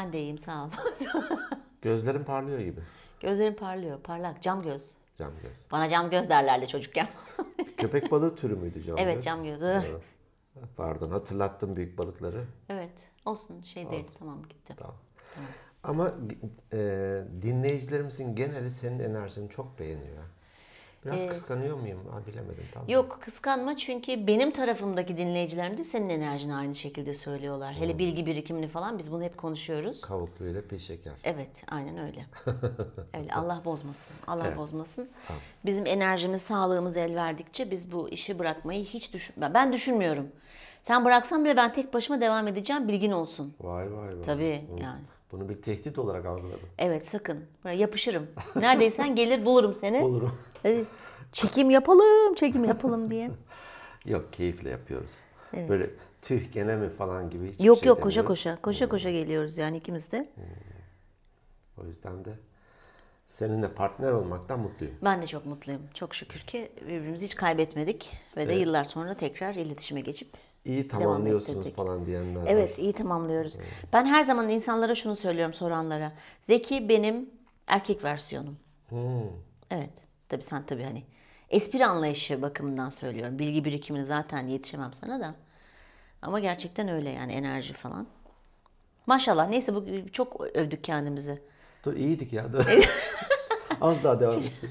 Ben de iyiyim sağ ol. Gözlerin parlıyor gibi. Gözlerim parlıyor. Parlak. Cam göz. Cam göz. Bana cam göz derlerdi çocukken. Köpek balığı türü müydü cam evet göz? cam göz. Ha, Pardon hatırlattım büyük balıkları. Evet. Olsun şey değil. Tamam gitti. Tamam. Ama e, dinleyicilerimizin geneli senin enerjini çok beğeniyor. Biraz kıskanıyor muyum? Ha, bilemedim tam. Yok kıskanma çünkü benim tarafımdaki dinleyicilerim de senin enerjini aynı şekilde söylüyorlar. Hele bilgi birikimini falan biz bunu hep konuşuyoruz. Kavuklu ile pil şeker. Evet, aynen öyle. öyle Allah bozmasın. Allah bozmasın. Bizim enerjimiz, sağlığımız el verdikçe biz bu işi bırakmayı hiç düşün ben- düşünmüyorum. Sen bıraksan bile ben tek başıma devam edeceğim. Bilgin olsun. Vay vay vay. Tabii Hı. yani. Bunu bir tehdit olarak algıladım. Evet sakın. Yapışırım. Neredeysen gelir bulurum seni. Hadi, çekim yapalım, çekim yapalım diye. Yok keyifle yapıyoruz. Böyle tüh gene mi falan gibi hiçbir yok şey yok koşa demiyoruz. koşa. Koşa koşa geliyoruz yani ikimiz de. O yüzden de seninle partner olmaktan mutluyum. Ben de çok mutluyum. Çok şükür ki birbirimizi hiç kaybetmedik. Ve de yıllar sonra tekrar iletişime geçip İyi tamamlıyorsunuz falan diyenler var. Evet, iyi tamamlıyoruz. Ben her zaman insanlara şunu söylüyorum soranlara. Zeki benim erkek versiyonum. Hmm. Evet. Tabii sen tabii hani espri anlayışı bakımından söylüyorum. Bilgi birikimini zaten yetişemem sana da. Ama gerçekten öyle yani enerji falan. Maşallah. Neyse bu çok övdük kendimizi. Dur iyiydik ya. Az daha devam etsin.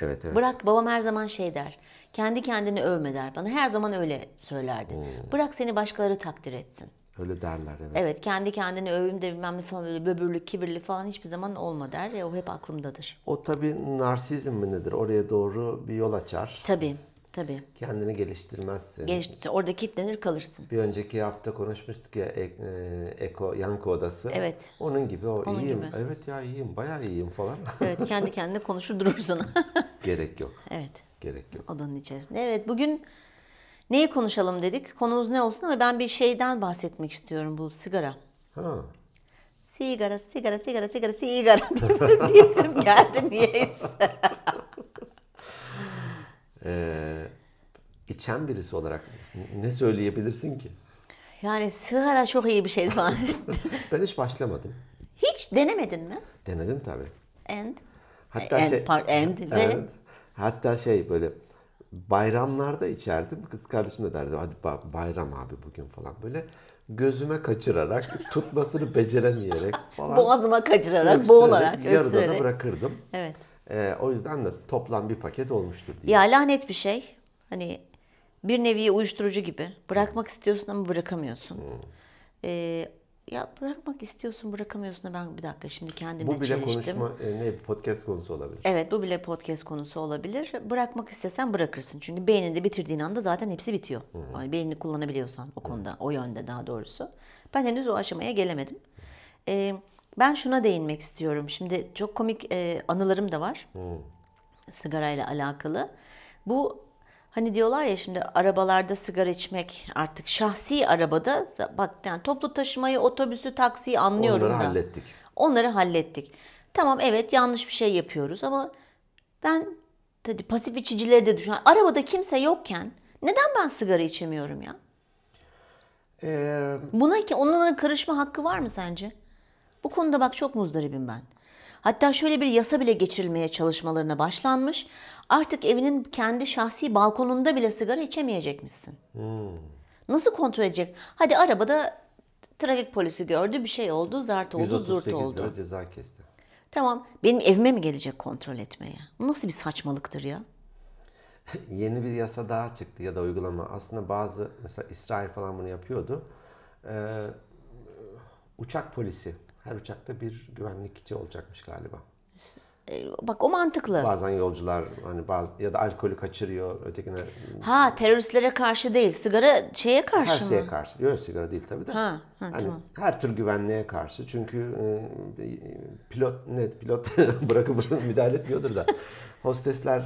evet evet. Bırak babam her zaman şey der. Kendi kendini övme der bana. Her zaman öyle söylerdi. Bırak seni başkaları takdir etsin. Öyle derler evet. Evet kendi kendini öveyim de bilmem ne falan böyle böbürlü, kibirli falan hiçbir zaman olma der. Ya, o hep aklımdadır. O tabii narsizm mi nedir? Oraya doğru bir yol açar. Tabii, tabii. Kendini geliştirmezsin. Gelişti. Orada kilitlenir kalırsın. Bir önceki hafta konuşmuştuk ya e- e, Eko Yankı Odası. Evet. Onun gibi o Onun iyiyim. gibi. Evet ya iyiyim. Bayağı iyiyim falan. Evet kendi kendine konuşur durursun. Gerek yok. evet. Gerek yok. Odanın içerisinde. Evet bugün neyi konuşalım dedik. Konumuz ne olsun ama ben bir şeyden bahsetmek istiyorum bu sigara. Ha. Sigara, sigara, sigara, sigara, sigara diye isim geldi niyeyse. Ee, içen birisi olarak ne söyleyebilirsin ki? Yani sigara çok iyi bir şey falan. Ben hiç başlamadım. Hiç denemedin mi? Denedim tabii. And? Hatta and, şey part- and ve Evet. Hatta şey böyle bayramlarda içerdim. Kız kardeşim de derdi hadi ba- bayram abi bugün falan böyle gözüme kaçırarak tutmasını beceremeyerek falan. boğazıma kaçırarak, öksürerek, boğularak, yarıda da bırakırdım. Evet. Ee, o yüzden de toplam bir paket olmuştur diye. Ya lanet bir şey. Hani bir nevi uyuşturucu gibi. Bırakmak istiyorsun ama bırakamıyorsun. Hmm. Ee, ya bırakmak istiyorsun bırakamıyorsun da ben bir dakika şimdi kendimle Bu bile çeliştim. konuşma e, ne podcast konusu olabilir. Evet bu bile podcast konusu olabilir. Bırakmak istesen bırakırsın. Çünkü beyninde bitirdiğin anda zaten hepsi bitiyor. Yani beynini kullanabiliyorsan o konuda, o yönde daha doğrusu. Ben henüz o aşamaya gelemedim. Ee, ben şuna değinmek istiyorum. Şimdi çok komik e, anılarım da var. Sigarayla alakalı. Bu hani diyorlar ya şimdi arabalarda sigara içmek artık şahsi arabada bak yani toplu taşımayı, otobüsü, taksiyi anlıyorum Onları da. hallettik. Onları hallettik. Tamam evet yanlış bir şey yapıyoruz ama ben tabii pasif içicileri de düşün. Arabada kimse yokken neden ben sigara içemiyorum ya? Ee, Buna ki onların karışma hakkı var mı sence? Bu konuda bak çok muzdaribim ben. Hatta şöyle bir yasa bile geçirilmeye çalışmalarına başlanmış. Artık evinin kendi şahsi balkonunda bile sigara içemeyecekmişsin. Nasıl kontrol edecek? Hadi arabada trafik polisi gördü, bir şey oldu, zart oldu, zurt 138 oldu. lira ceza kesti. Tamam, benim evime mi gelecek kontrol etmeye? Bu nasıl bir saçmalıktır ya? Yeni bir yasa daha çıktı ya da uygulama. Aslında bazı mesela İsrail falan bunu yapıyordu. Ee, uçak polisi. Her uçakta bir güvenlikçi olacakmış galiba. Ee, bak o mantıklı. Bazen yolcular hani bazı ya da alkolü kaçırıyor ötekine Ha teröristlere karşı değil, sigara şeye karşı her mı? şeye karşı. Yok sigara değil tabii de. Ha, ha, hani tamam. her tür güvenliğe karşı. Çünkü e, pilot ne pilot bırakıp müdahale etmiyordur da hostesler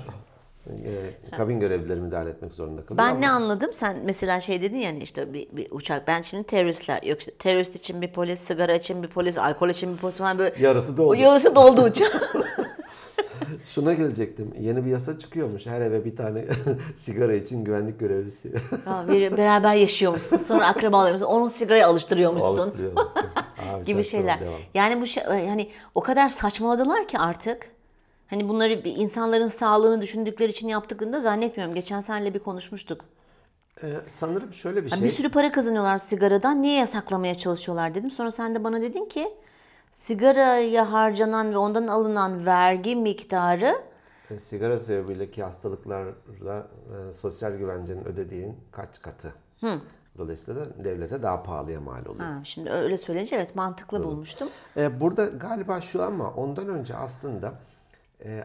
e, kabin görevlileri müdahale etmek zorunda kalıyor. Ben ama- ne anladım? Sen mesela şey dedin yani işte bir, bir uçak. Ben şimdi teröristler. Yok terörist için bir polis, sigara için bir polis, alkol için bir polis falan böyle. Yarısı doldu. Yarısı doldu uçak. Şuna gelecektim. Yeni bir yasa çıkıyormuş. Her eve bir tane sigara için güvenlik görevlisi bir, beraber yaşıyormuşsun. Sonra akraba oluyormuşsun. Onun sigaraya alıştırıyormuşsun. alıştırıyormuşsun. Abi gibi şeyler. devam. Yani bu şey, yani o kadar saçmaladılar ki artık. Hani bunları bir insanların sağlığını düşündükleri için yaptıklarını da zannetmiyorum. Geçen seninle bir konuşmuştuk. Ee, sanırım şöyle bir Ha, şey. Bir sürü para kazanıyorlar sigaradan. Niye yasaklamaya çalışıyorlar dedim. Sonra sen de bana dedin ki sigaraya harcanan ve ondan alınan vergi miktarı E, Sigara sebebiyle hastalıklarla e, sosyal güvencenin ödediğin kaç katı. Dolayısıyla da devlete daha pahalıya mal oluyor. ha, şimdi öyle söyleyince evet mantıklı bulmuştum. E, burada galiba şu ama ondan önce aslında e,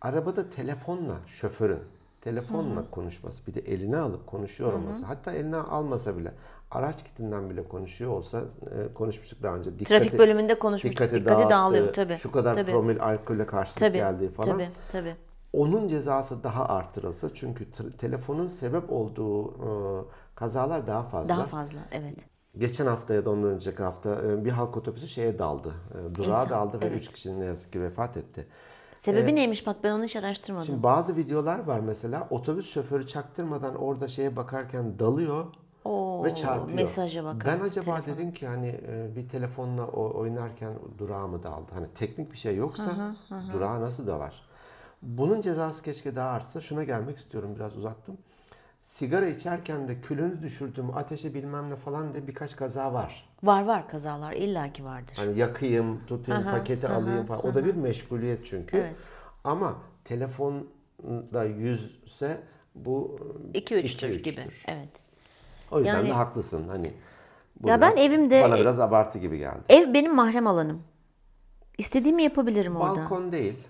arabada telefonla şoförün telefonla konuşması bir de eline alıp konuşuyor olması hatta eline almasa bile araç kitinden bile konuşuyor olsa e, konuşmuştuk daha önce Trafik bölümünde konuşmuştuk. Dikkati, dağıttığı, dağılıyor tabii. şu kadar tabii, promil alkolle karşılık tabii, geldiği falan Tabii, tabii. onun cezası daha artırılsa çünkü telefonun sebep olduğu e, kazalar daha fazla. Daha fazla evet. Geçen hafta ya da ondan önceki hafta e, bir halk otobüsü şeye daldı. e, Durağa İnsan, daldı ve evet. 3 kişinin ne yazık ki vefat etti. Sebebi neymiş bak ben onu hiç araştırmadım. Şimdi bazı videolar var mesela otobüs şoförü çaktırmadan orada şeye bakarken dalıyor Oo, ve çarpıyor. Mesaja bakarak. Ben acaba telefon. dedim ki hani e, bir telefonla oynarken durağa mı daldı? Hani teknik bir şey yoksa durağa nasıl dalar? Bunun cezası keşke daha artsa. Şuna gelmek istiyorum biraz uzattım. Sigara içerken de külünü düşürdüm, ateşi bilmem ne falan diye birkaç kaza var. Var var kazalar illaki vardır. Hani yakayım, tutayım, Aha, paketi aha, alayım falan. O da bir meşguliyet çünkü. Evet. Ama telefonda yüzse bu 2-3'tür iki, gibi. üçtür. Evet. O yüzden Yani- de haklısın. Hani bu Ya ben evimde- bana biraz abartı gibi geldi. Ev benim mahrem alanım. İstediğimi yapabilirim orada. Balkon değil.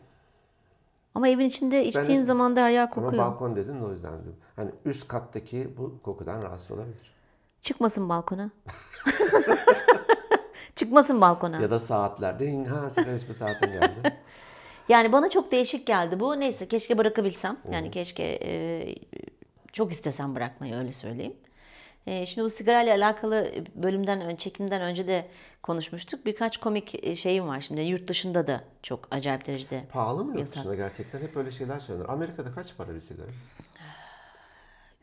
Ama evin içinde içtiğin zaman da her yer Ama kokuyor. balkon dedin de o yüzden dedim. Hani üst kattaki bu kokudan rahatsız olabilir. Çıkmasın balkona. Çıkmasın balkona. Ya da saatlerde ha sigara içme saatin geldi. Yani bana çok değişik geldi bu. Neyse keşke bırakabilsem. Yani keşke e, çok istesem bırakmayı öyle söyleyeyim. E, şimdi bu sigarayla alakalı bölümden ön- çekimden önce de konuşmuştuk. Birkaç komik e, şeyim var şimdi. Yurt dışında da çok acayip derecede. Pahalı mı yurt Yasak. dışında gerçekten? Hep öyle şeyler söylenir. Amerika'da kaç para bir sigara?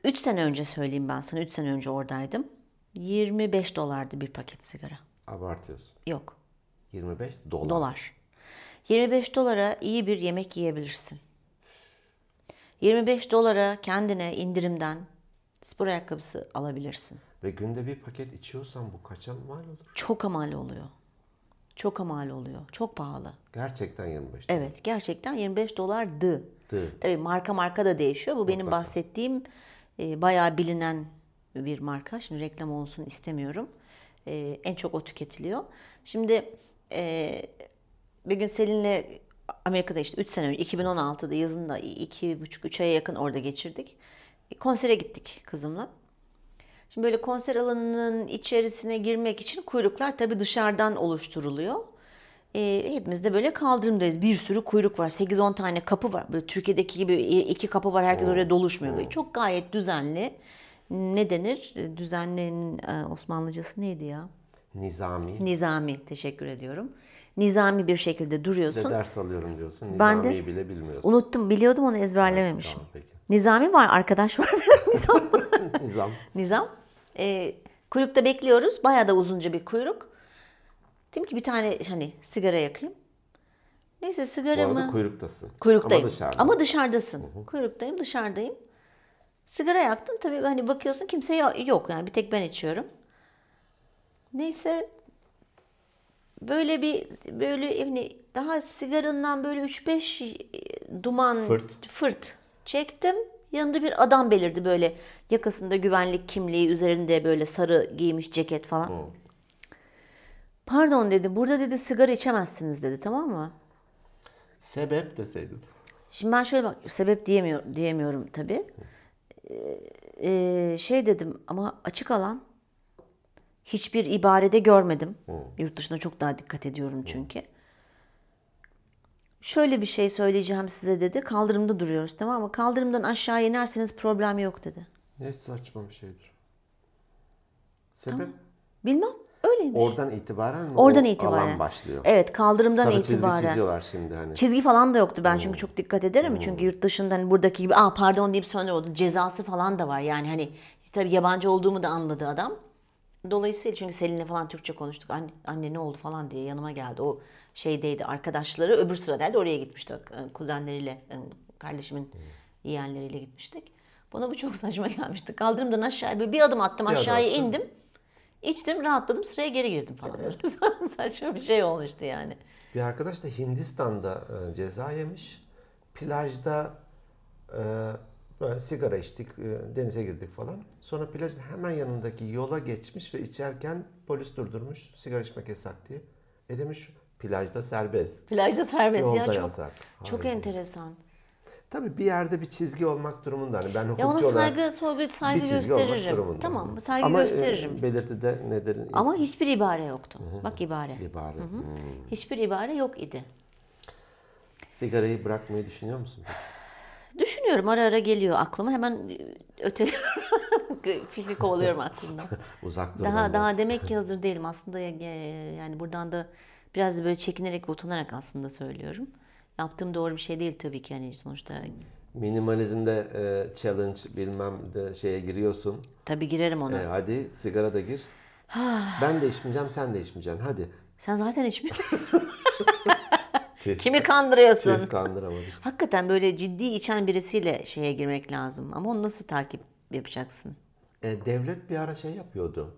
3 sene önce söyleyeyim ben sana. 3 sene önce oradaydım. 25 dolardı bir paket sigara. Abartıyorsun. Yok. 25 dolar. Dolar. 25 dolara iyi bir yemek yiyebilirsin. 25 dolara kendine indirimden spor ayakkabısı alabilirsin. Ve günde bir paket içiyorsan bu kaça mal olur? Çok amal oluyor. Çok amal oluyor. Çok pahalı. Gerçekten 25 dolar. Evet gerçekten 25 dolardı. Dı. Tabii marka marka da değişiyor. Bu benim bahsettiğim e, bayağı bilinen bir marka. Şimdi reklam olsun istemiyorum. E, en çok o tüketiliyor. Şimdi e, bir gün Selin'le Amerika'da işte 3 sene önce 2016'da yazında 2,5-3 aya yakın orada geçirdik. E, konsere gittik kızımla. Şimdi böyle konser alanının içerisine girmek için kuyruklar tabii dışarıdan oluşturuluyor. Ee, hepimiz de böyle kaldırımdayız. Bir sürü kuyruk var. 8-10 tane kapı var. Böyle Türkiye'deki gibi iki kapı var. Herkes oraya doluşmuyor. Böyle çok gayet düzenli. Ne denir? Düzenlinin e, Osmanlıcası neydi ya? Nizami. Nizami. Teşekkür ediyorum. Nizami bir şekilde de duruyorsun. ders alıyorum diyorsun. Ben de- Nizami'yi bile bilmiyorsun. Unuttum. Biliyordum onu ezberlememişim. Tamam peki. Nizami var. Arkadaş var. Nizam. Nizam. Nizam. Ee, kuyrukta bekliyoruz. Bayağı da uzunca bir kuyruk. Dedim ki bir tane hani sigara yakayım. Neyse Bu sigaramı... arada kuyruktasın. Kuyruktayım. Ama dışarıda. Ama dışarıdasın. Kuyruktayım, dışarıdayım. Sigara yaktım. Tabii hani bakıyorsun kimse yo- yok yani bir tek ben içiyorum. Neyse böyle bir böyle yani daha sigarandan böyle 3-5 duman Fırt. fırt çektim. Yanımda bir adam belirdi böyle yakasında güvenlik kimliği üzerinde böyle sarı giymiş ceket falan. Hı. Pardon dedi burada dedi sigara içemezsiniz dedi tamam mı? Sebep deseydin. Şimdi ben şöyle bak sebep diyemiyor, diyemiyorum tabii. Ee, e, şey dedim ama açık alan hiçbir ibarede görmedim. Yurt dışında çok daha dikkat ediyorum çünkü. Şöyle bir şey söyleyeceğim size dedi. Kaldırımda duruyoruz tamam mı? Kaldırımdan aşağı inerseniz problem yok dedi. Ne saçma bir şeydir. Sebep? Bilmem. Öyle öyleymiş. Oradan itibaren Oradan o itibaren. alan başlıyor? Evet kaldırımdan Sarı çizgi itibaren. çiziyorlar şimdi hani. Çizgi falan da yoktu ben çünkü çok dikkat ederim. Çünkü yurt dışında hani buradaki gibi aa pardon deyip sonra oldu cezası falan da var. Yani hani tabii yabancı olduğumu da anladı adam. Dolayısıyla çünkü Selin'le falan Türkçe konuştuk. Anne, anne ne oldu falan diye yanıma geldi. O şeydeydi arkadaşları öbür sıradaydı oraya gitmiştik. Kuzenleriyle kardeşimin yeğenleriyle gitmiştik. Bana bu çok saçma gelmişti. Kaldırımdan aşağıya bir adım attım aşağıya indim. İçtim rahatladım sıraya geri girdim falan. saçma bir şey olmuştu yani. Bir arkadaş da Hindistan'da e, ceza yemiş. Plajda e, böyle sigara içtik, e, denize girdik falan. Sonra plajın hemen yanındaki yola geçmiş ve içerken polis durdurmuş. Sigara içmek yasak diye. E demiş plajda serbest. Plajda serbest Yolda çok yasak. çok Hayır. enteresan. Tabii bir yerde bir çizgi olmak durumunda. Hani ben Ya hukukçu ona olarak saygı, sorgu, saygı bir çizgi olmak gösteririm. durumunda. Tamam, saygı Ama, e, gösteririm. belirtide nedir? Ama hiçbir ibare yoktu. Bak ibare. İbare. Hmm. Hiçbir ibare yok idi. Sigarayı bırakmayı düşünüyor musun? Düşünüyorum ara ara geliyor aklıma hemen öteliyorum. Fikri kovalıyorum aklımdan. Uzak dur daha daha demek ki hazır değilim aslında ya- ya- yani buradan da biraz da böyle çekinerek ve utanarak aslında söylüyorum. Yaptığım doğru bir şey değil tabii ki yani sonuçta Minimalizmde e, challenge bilmem de şeye giriyorsun. tabii girerim ona. E, hadi sigara da gir. ben de içmeyeceğim, sen de içmeyeceksin. Hadi. Sen zaten içmiyorsun. Kimi kandırıyorsun? tüh kandıramadık. Hakikaten böyle ciddi içen birisiyle şeye girmek lazım. Ama onu nasıl takip yapacaksın? E, devlet bir ara şey yapıyordu.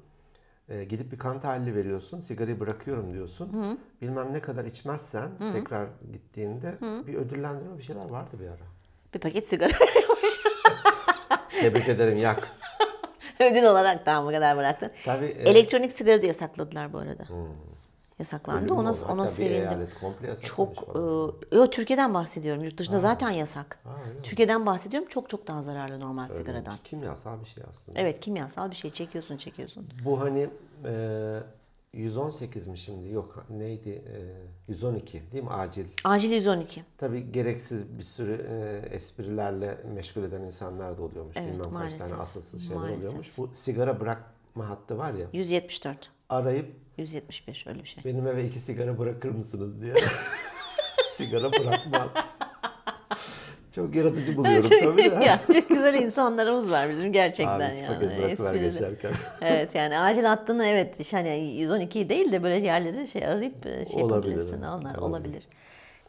E, gidip bir kan tahlili veriyorsun, sigarayı bırakıyorum diyorsun. Bilmem ne kadar içmezsen tekrar gittiğinde bir ödüllendirme bir şeyler vardı bir ara. Bir paket sigara Tebrik ederim yak. ödül olarak tamam bu kadar bıraktın. Tabii. e, Elektronik sigara da yasakladılar bu arada. öyle Yasaklandı. Ona, ona sevindim. Çok, e, Türkiye'den bahsediyorum. Yurt dışında zaten yasak. öyle mi? Türkiye'den bahsediyorum. Çok çok daha zararlı normal sigaradan. Kimyasal bir şey aslında. Evet kimyasal bir şey çekiyorsun çekiyorsun. Bu hani e, 118 mi şimdi? Yok neydi? E, 112 değil mi? Acil. Acil 112. Tabii gereksiz bir sürü e, esprilerle meşgul eden insanlar da oluyormuş. Evet, Bilmem maalesef. kaç tane asılsız şeyler Maalesef. oluyormuş. Bu sigara bırakma hattı var ya. 174. Arayıp 171 öyle bir şey. benim eve iki sigara bırakır mısınız diye. sigara bırakma. Çok yaratıcı buluyorum tabii de. ya, çok güzel insanlarımız var bizim gerçekten Abi ya. bırakıver Esprili. geçerken. evet yani acil hattını evet hani 112 değil de böyle yerleri şey arayıp e, şey Olabilir, yapabilirsin. Onlar Olabilir. olabilir.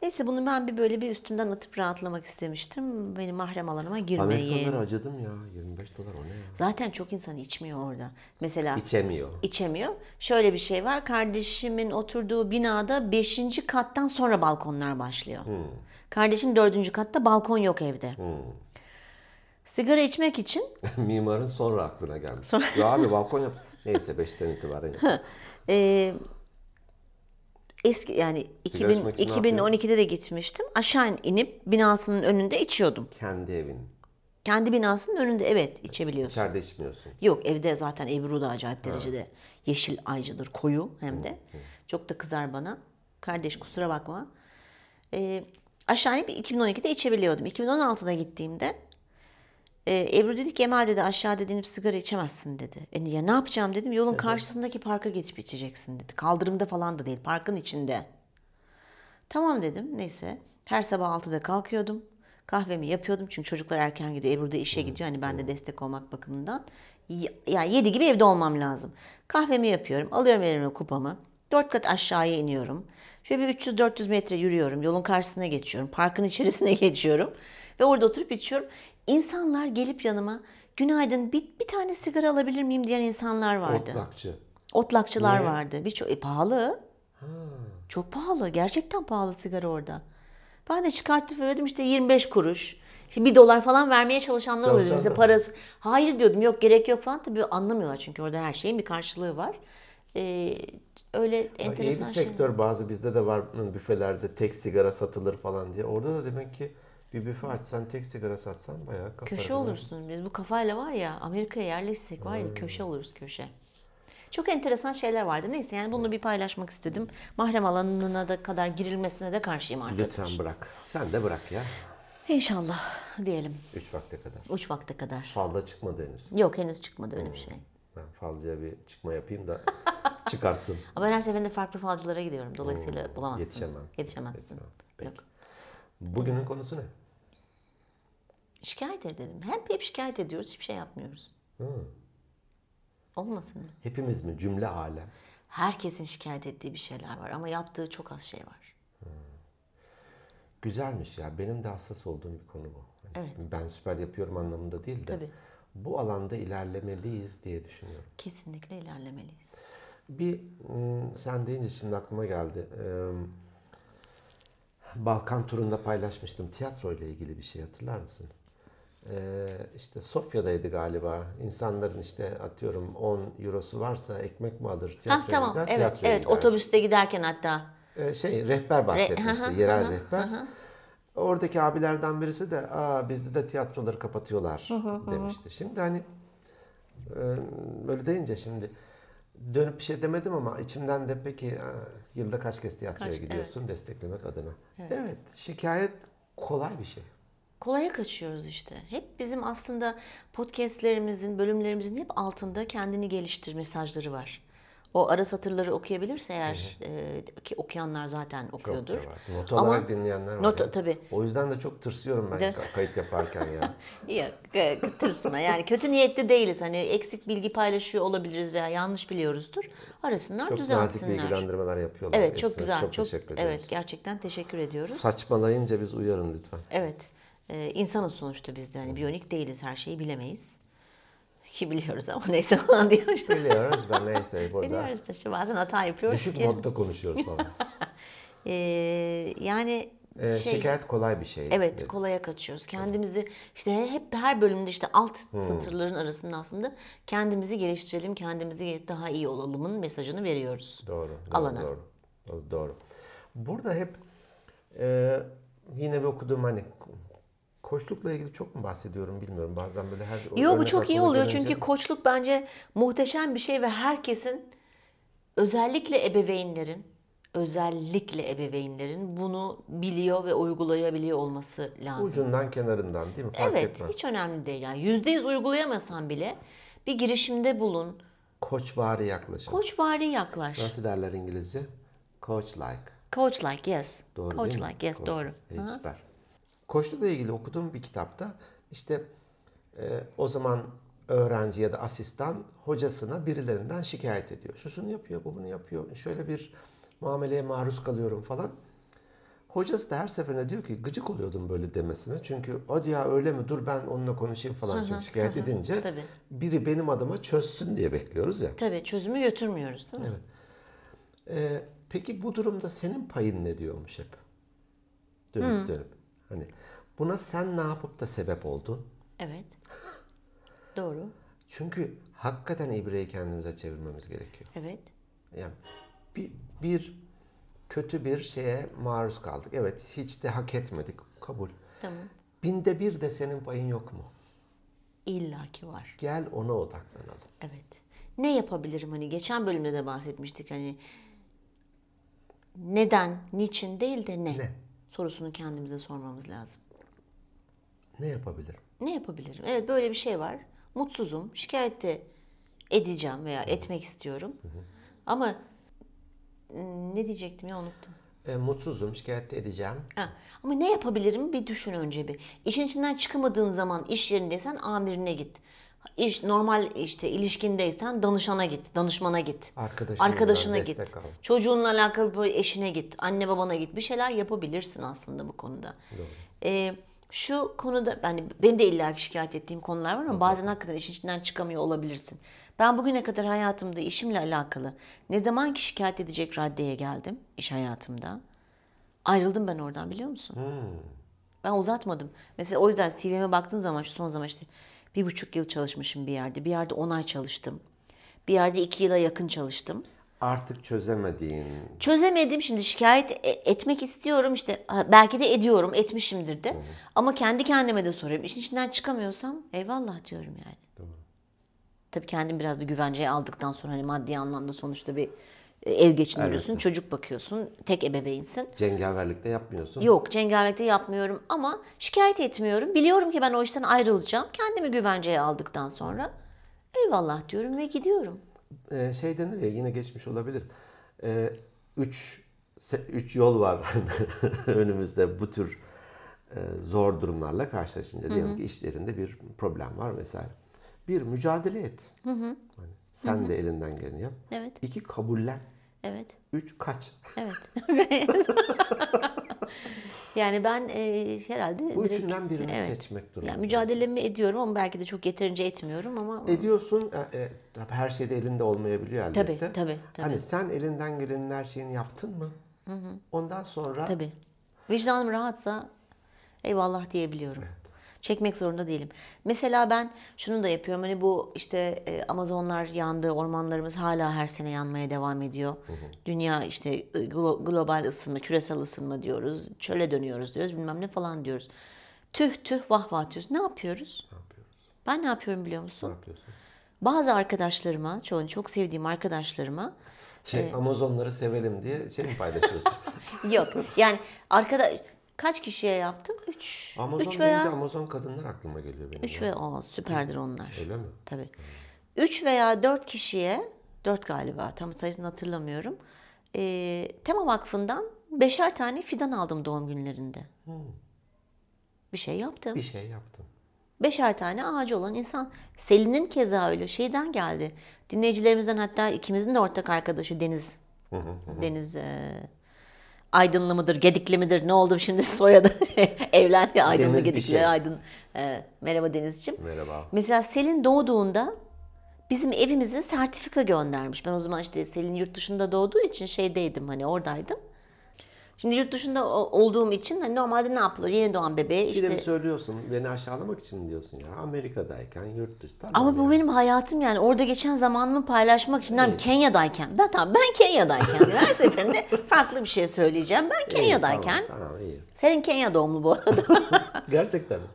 Neyse bunu ben bir böyle bir üstümden atıp rahatlamak istemiştim. Benim mahrem alanıma girmeyin. Amerikalılara acıdım ya. 25 dolar o ne ya? Zaten çok insan içmiyor orada. Mesela İçemiyor. içemiyor. Şöyle bir şey var. Kardeşimin oturduğu binada 5. kattan sonra balkonlar başlıyor. Kardeşim 4. katta balkon yok evde. Sigara içmek için Mimarın sonra aklına gelmiş. Sonra- Ya abi balkon yap. Neyse 5'ten itibaren yap. e, eski yani Sigara 2000, içmek için ne yapıyorsun? 2012'de de gitmiştim. Aşağı inip binasının önünde içiyordum. Kendi evin. Kendi binasının önünde evet içebiliyorsun. İçeride içmiyorsun. Yok evde zaten Ebru da acayip derecede yeşil aycıdır koyu hem de. Çok da kızar bana. Kardeş kusura bakma. Ee, aşağı inip 2012'de içebiliyordum. 2016'da gittiğimde e, Ebru dedi ki Emel dedi aşağı dedi inip sigara içemezsin dedi. E, ya ne yapacağım dedim. Yolun karşısındaki parka geçip içeceksin dedi. Kaldırımda falan da değil parkın içinde. Tamam dedim. Neyse. Her sabah 6'da kalkıyordum. Kahvemi yapıyordum çünkü çocuklar erken gidiyor. Ebru da işe gidiyor. Hani ben de destek olmak bakımından. Y- Yani 7 gibi evde olmam lazım. Kahvemi yapıyorum. Alıyorum elime kupamı. 4 kat aşağıya iniyorum. Şöyle bir 300-400 metre yürüyorum. Yolun karşısına geçiyorum. Parkın içerisine geçiyorum. Ve orada oturup içiyorum. İnsanlar gelip yanıma günaydın bir, bir tane sigara alabilir miyim diyen insanlar vardı. Otlakçı. Otlakçılar Niye? vardı. Birçok e, pahalı. Çok pahalı. Gerçekten pahalı sigara orada. Ben de çıkartıp veriyordum işte 25 kuruş. İşte 1 dolar falan vermeye çalışanlar oluyordu. Bize para... Hayır diyordum yok gerek yok falan. Tabii anlamıyorlar çünkü orada her şeyin bir karşılığı var. Ee, öyle Ya iyi bir enteresan şey. sektör bazı bizde de var büfelerde tek sigara satılır falan diye. Orada da demek ki bir büfe açsan tek sigara satsan bayağı kapar. Köşe olursun. Biz bu kafayla var ya Amerika'ya yerleşsek var ya köşe oluruz köşe. Çok enteresan şeyler vardı. Neyse yani bunu bir paylaşmak istedim. Mahrem alanına da kadar girilmesine de karşıyım arkadaşlar. Lütfen bırak. Sen de bırak ya. İnşallah diyelim. 3 vakte kadar. Uç vakte kadar. Falda çıkmadı henüz. Yok henüz çıkmadı öyle bir şey. Ben falcıya bir çıkma yapayım da çıkartsın. Ama ben her seferinde farklı falcılara gidiyorum. Dolayısıyla bulamazsın. Yetişemem. Yetişemezsin. Yetişemem. Peki. Yok. Bugünün konusu ne? Şikayet edelim. Hep hep şikayet ediyoruz, hiçbir şey yapmıyoruz. Hı. Olmasın mı? Hepimiz mi? Cümle alem. Herkesin şikayet ettiği bir şeyler var ama yaptığı çok az şey var. Güzelmiş ya. Benim de hassas olduğum bir konu bu. Hani Evet. Ben süper yapıyorum anlamında değil de Tabii. bu alanda ilerlemeliyiz diye düşünüyorum. Kesinlikle ilerlemeliyiz. Bir sen deyince şimdi aklıma geldi. Balkan turunda paylaşmıştım tiyatro ile ilgili bir şey hatırlar mısın? Ee, işte Sofya'daydı galiba. İnsanların işte atıyorum 10 eurosu varsa ekmek mi alır tiyatroya Ha tamam. gider, Evet, evet. gider. Otobüste giderken hatta Ee, şey rehber bahsetmişti, hı, yerel rehber. Oradaki abilerden birisi de Aa, bizde de tiyatroları kapatıyorlar demişti. Şimdi hani e, böyle deyince şimdi dönüp bir şey demedim ama içimden de peki aa, yılda kaç kez tiyatroya Kaç- gidiyorsun desteklemek adına. Evet. şikayet kolay bir şey. Kolaya kaçıyoruz işte. Hep bizim aslında podcastlerimizin, bölümlerimizin hep altında kendini geliştir mesajları var. O ara satırları okuyabilirse eğer e, ki okuyanlar zaten okuyordur. Çok var. Not Ama- dinleyenler var. Not- ya. tabii. O yüzden de çok tırsıyorum ben De- ka- kayıt yaparken ya. Yok, e, tırsma. Yani kötü niyetli değiliz. Hani eksik bilgi paylaşıyor olabiliriz veya yanlış biliyoruzdur. Arasınlar Çok nazik düzelsinler. bilgilendirmeler yapıyorlar. Evet, çok Hepsine güzel. Çok, Çok, teşekkür ediyoruz. evet, gerçekten teşekkür ediyoruz. Saçmalayınca biz uyarın lütfen. Evet. Ee, insanız sonuçta biz de. Hani biyonik değiliz. Her şeyi bilemeyiz. Ki biliyoruz ama neyse falan diyor. Biliyoruz da neyse burada. Biliyoruz da işte bazen hata yapıyoruz Düşük ki. modda konuşuyoruz falan. Ee, yani Ee, şey, şikayet kolay bir şey. evet dedi. kolaya kaçıyoruz. Kendimizi işte hep her bölümde işte alt Hmm. satırların arasında aslında kendimizi geliştirelim, kendimizi daha iyi olalımın mesajını veriyoruz. Doğru. doğru Alana. Doğru. Doğru. doğru. Burada hep e, yine bir okuduğum hani koçlukla ilgili çok mu bahsediyorum bilmiyorum. Bazen böyle her Yo bu çok iyi oluyor gelince- çünkü koçluk bence muhteşem bir şey ve herkesin özellikle ebeveynlerin özellikle ebeveynlerin bunu biliyor ve uygulayabiliyor olması lazım. ucundan kenarından değil mi? Fark evet, etmez. hiç önemli değil. Yani yüzde yüz uygulayamasan bile bir girişimde bulun. Koçvari yaklaşım. Koçvari yaklaş. Nasıl derler İngilizce? Coach like. Coach like yes. Doğru Coach like yes Coach. doğru. Aha. süper. Koçlukla ilgili okuduğum bir kitapta işte e, o zaman öğrenci ya da asistan hocasına birilerinden şikayet ediyor. Şu şunu yapıyor, bu bunu yapıyor. Şöyle bir muameleye maruz kalıyorum falan. Hocası da her seferinde diyor ki gıcık oluyordum böyle demesine. Çünkü hadi ya öyle mi dur ben onunla konuşayım falan. Çünkü şikayet edince Tabii. biri benim adıma çözsün diye bekliyoruz ya. Tabii çözümü götürmüyoruz değil mi? Evet. Ee, peki bu durumda senin payın ne diyormuş hep? Dönüp dönüp. Hani buna sen ne yapıp da sebep oldun? Evet. Doğru. Çünkü hakikaten ibreyi kendimize çevirmemiz gerekiyor. Evet. Yani bir, bir kötü bir şeye maruz kaldık. Evet hiç de hak etmedik. Kabul. Tamam. Binde bir de senin payın yok mu? İlla ki var. Gel ona odaklanalım. Evet. Ne yapabilirim hani geçen bölümde de bahsetmiştik hani neden, niçin değil de ne, Ne? Sorusunu kendimize sormamız lazım. Ne yapabilirim? Ne yapabilirim? Evet böyle bir şey var. Mutsuzum, şikayet de edeceğim veya etmek istiyorum. Ama ım, ne diyecektim ya unuttum. E, mutsuzum, şikayet de edeceğim. Ha, ama ne yapabilirim bir düşün önce bir. İşin içinden çıkamadığın zaman iş yerindeysen amirine git. İş, normal işte ilişkindeysen danışana git, danışmana git. Arkadaşından Arkadaşına git. al. Çocuğunla alakalı böyle eşine git, anne babana git. Bir şeyler yapabilirsin aslında bu konuda. Ee, şu konuda yani benim de illa şikayet ettiğim konular var ama bazen hakikaten işin içinden çıkamıyor olabilirsin. Ben bugüne kadar hayatımda işimle alakalı ne zaman ki şikayet edecek raddeye geldim iş hayatımda. Ayrıldım ben oradan biliyor musun? Ben uzatmadım. Mesela o yüzden CV'me baktığın zaman şu son zaman işte bir buçuk yıl çalışmışım bir yerde. Bir yerde on ay çalıştım. Bir yerde iki yıla yakın çalıştım. Artık çözemediğin Çözemedim şimdi şikayet e- etmek istiyorum işte belki de ediyorum etmişimdir de. Ama kendi kendime de soruyorum. İşin içinden çıkamıyorsam eyvallah diyorum yani. Tabii kendim biraz da güvenceye aldıktan sonra hani maddi anlamda sonuçta bir ev geçindiriyorsun, Elbette. çocuk bakıyorsun, tek ebeveynsin. cengaverlikte yapmıyorsun. Yok cengaverlikte yapmıyorum ama şikayet etmiyorum. Biliyorum ki ben o işten ayrılacağım. Kendimi güvenceye aldıktan sonra eyvallah diyorum ve gidiyorum. e, şey denir ya yine geçmiş olabilir. E, üç, üç yol var önümüzde bu tür e, zor durumlarla karşılaşınca. Diyelim ki iş yerinde bir problem var vesaire. Bir, mücadele et. Hani sen de elinden geleni yap. Evet. İki, kabullen. Evet. Üç, kaç. Evet. yani ben e, herhalde Bu direkt- üçünden birini evet. seçmek Yani durumundayız. mücadelemi ediyorum ama belki de çok yeterince etmiyorum ama Ediyorsun. e, e, tabii her şey de elinde olmayabiliyor elbette. Tabii, tabii, tabii. Hani sen elinden gelenin her şeyini yaptın mı? Ondan sonra tabii. Vicdanım rahatsa eyvallah diyebiliyorum. Çekmek zorunda değilim. Mesela ben şunu da yapıyorum. Hani bu işte e, Amazonlar yandı, ormanlarımız hala her sene yanmaya devam ediyor. Dünya işte e, glo- global ısınma, küresel ısınma diyoruz. Çöle dönüyoruz diyoruz, bilmem ne falan diyoruz. Tüh tüh vah vah diyoruz. Ne yapıyoruz? ne yapıyoruz? Ben ne yapıyorum biliyor Ne musun? yapıyorsun? Bazı arkadaşlarıma, çoğunu çok sevdiğim arkadaşlarıma Şey Amazonları sevelim diye şey mi paylaşıyorsun? yok. Yani arkadaş kaç kişiye yaptım? Üç. Amazon üç veya Amazon kadınlar aklıma geliyor benim. üç ya. ve o süperdir onlar. Öyle mi? Tabii. Üç veya dört kişiye, dört galiba tam sayısını hatırlamıyorum. Ee, Tema Vakfı'ndan beşer tane fidan aldım doğum günlerinde. Bir şey yaptım. Bir şey yaptım. Beşer tane ağacı olan insan. Selin'in keza öyle şeyden geldi. Dinleyicilerimizden hatta ikimizin de ortak arkadaşı Deniz. Deniz e, Aydınlı mıdır, Gedikli midir? Ne oldu şimdi soyadı? Evlendi Aydınlı Deniz Gedikli şey. Aydın. E, merhaba Denizciğim. Merhaba. Mesela Selin doğduğunda bizim evimize sertifika göndermiş. Ben o zaman işte Selin yurt dışında doğduğu için şeydeydim hani oradaydım. Şimdi yurt dışında olduğum için hani normalde ne yapılır? Yeni doğan bebeğe Bir de mi işte söylüyorsun? Beni aşağılamak için mi diyorsun ya? Amerika'dayken yurt dışı. Tamam ama bu ya. benim hayatım yani orada geçen zamanımı paylaşmak için ben Kenya'dayken ben tamam ben Kenya'dayken her seferinde farklı bir şey söyleyeceğim. Ben İyi, Kenya'dayken Tamam, tamam iyi. senin Kenya doğumlu bu arada. Gerçekten mi?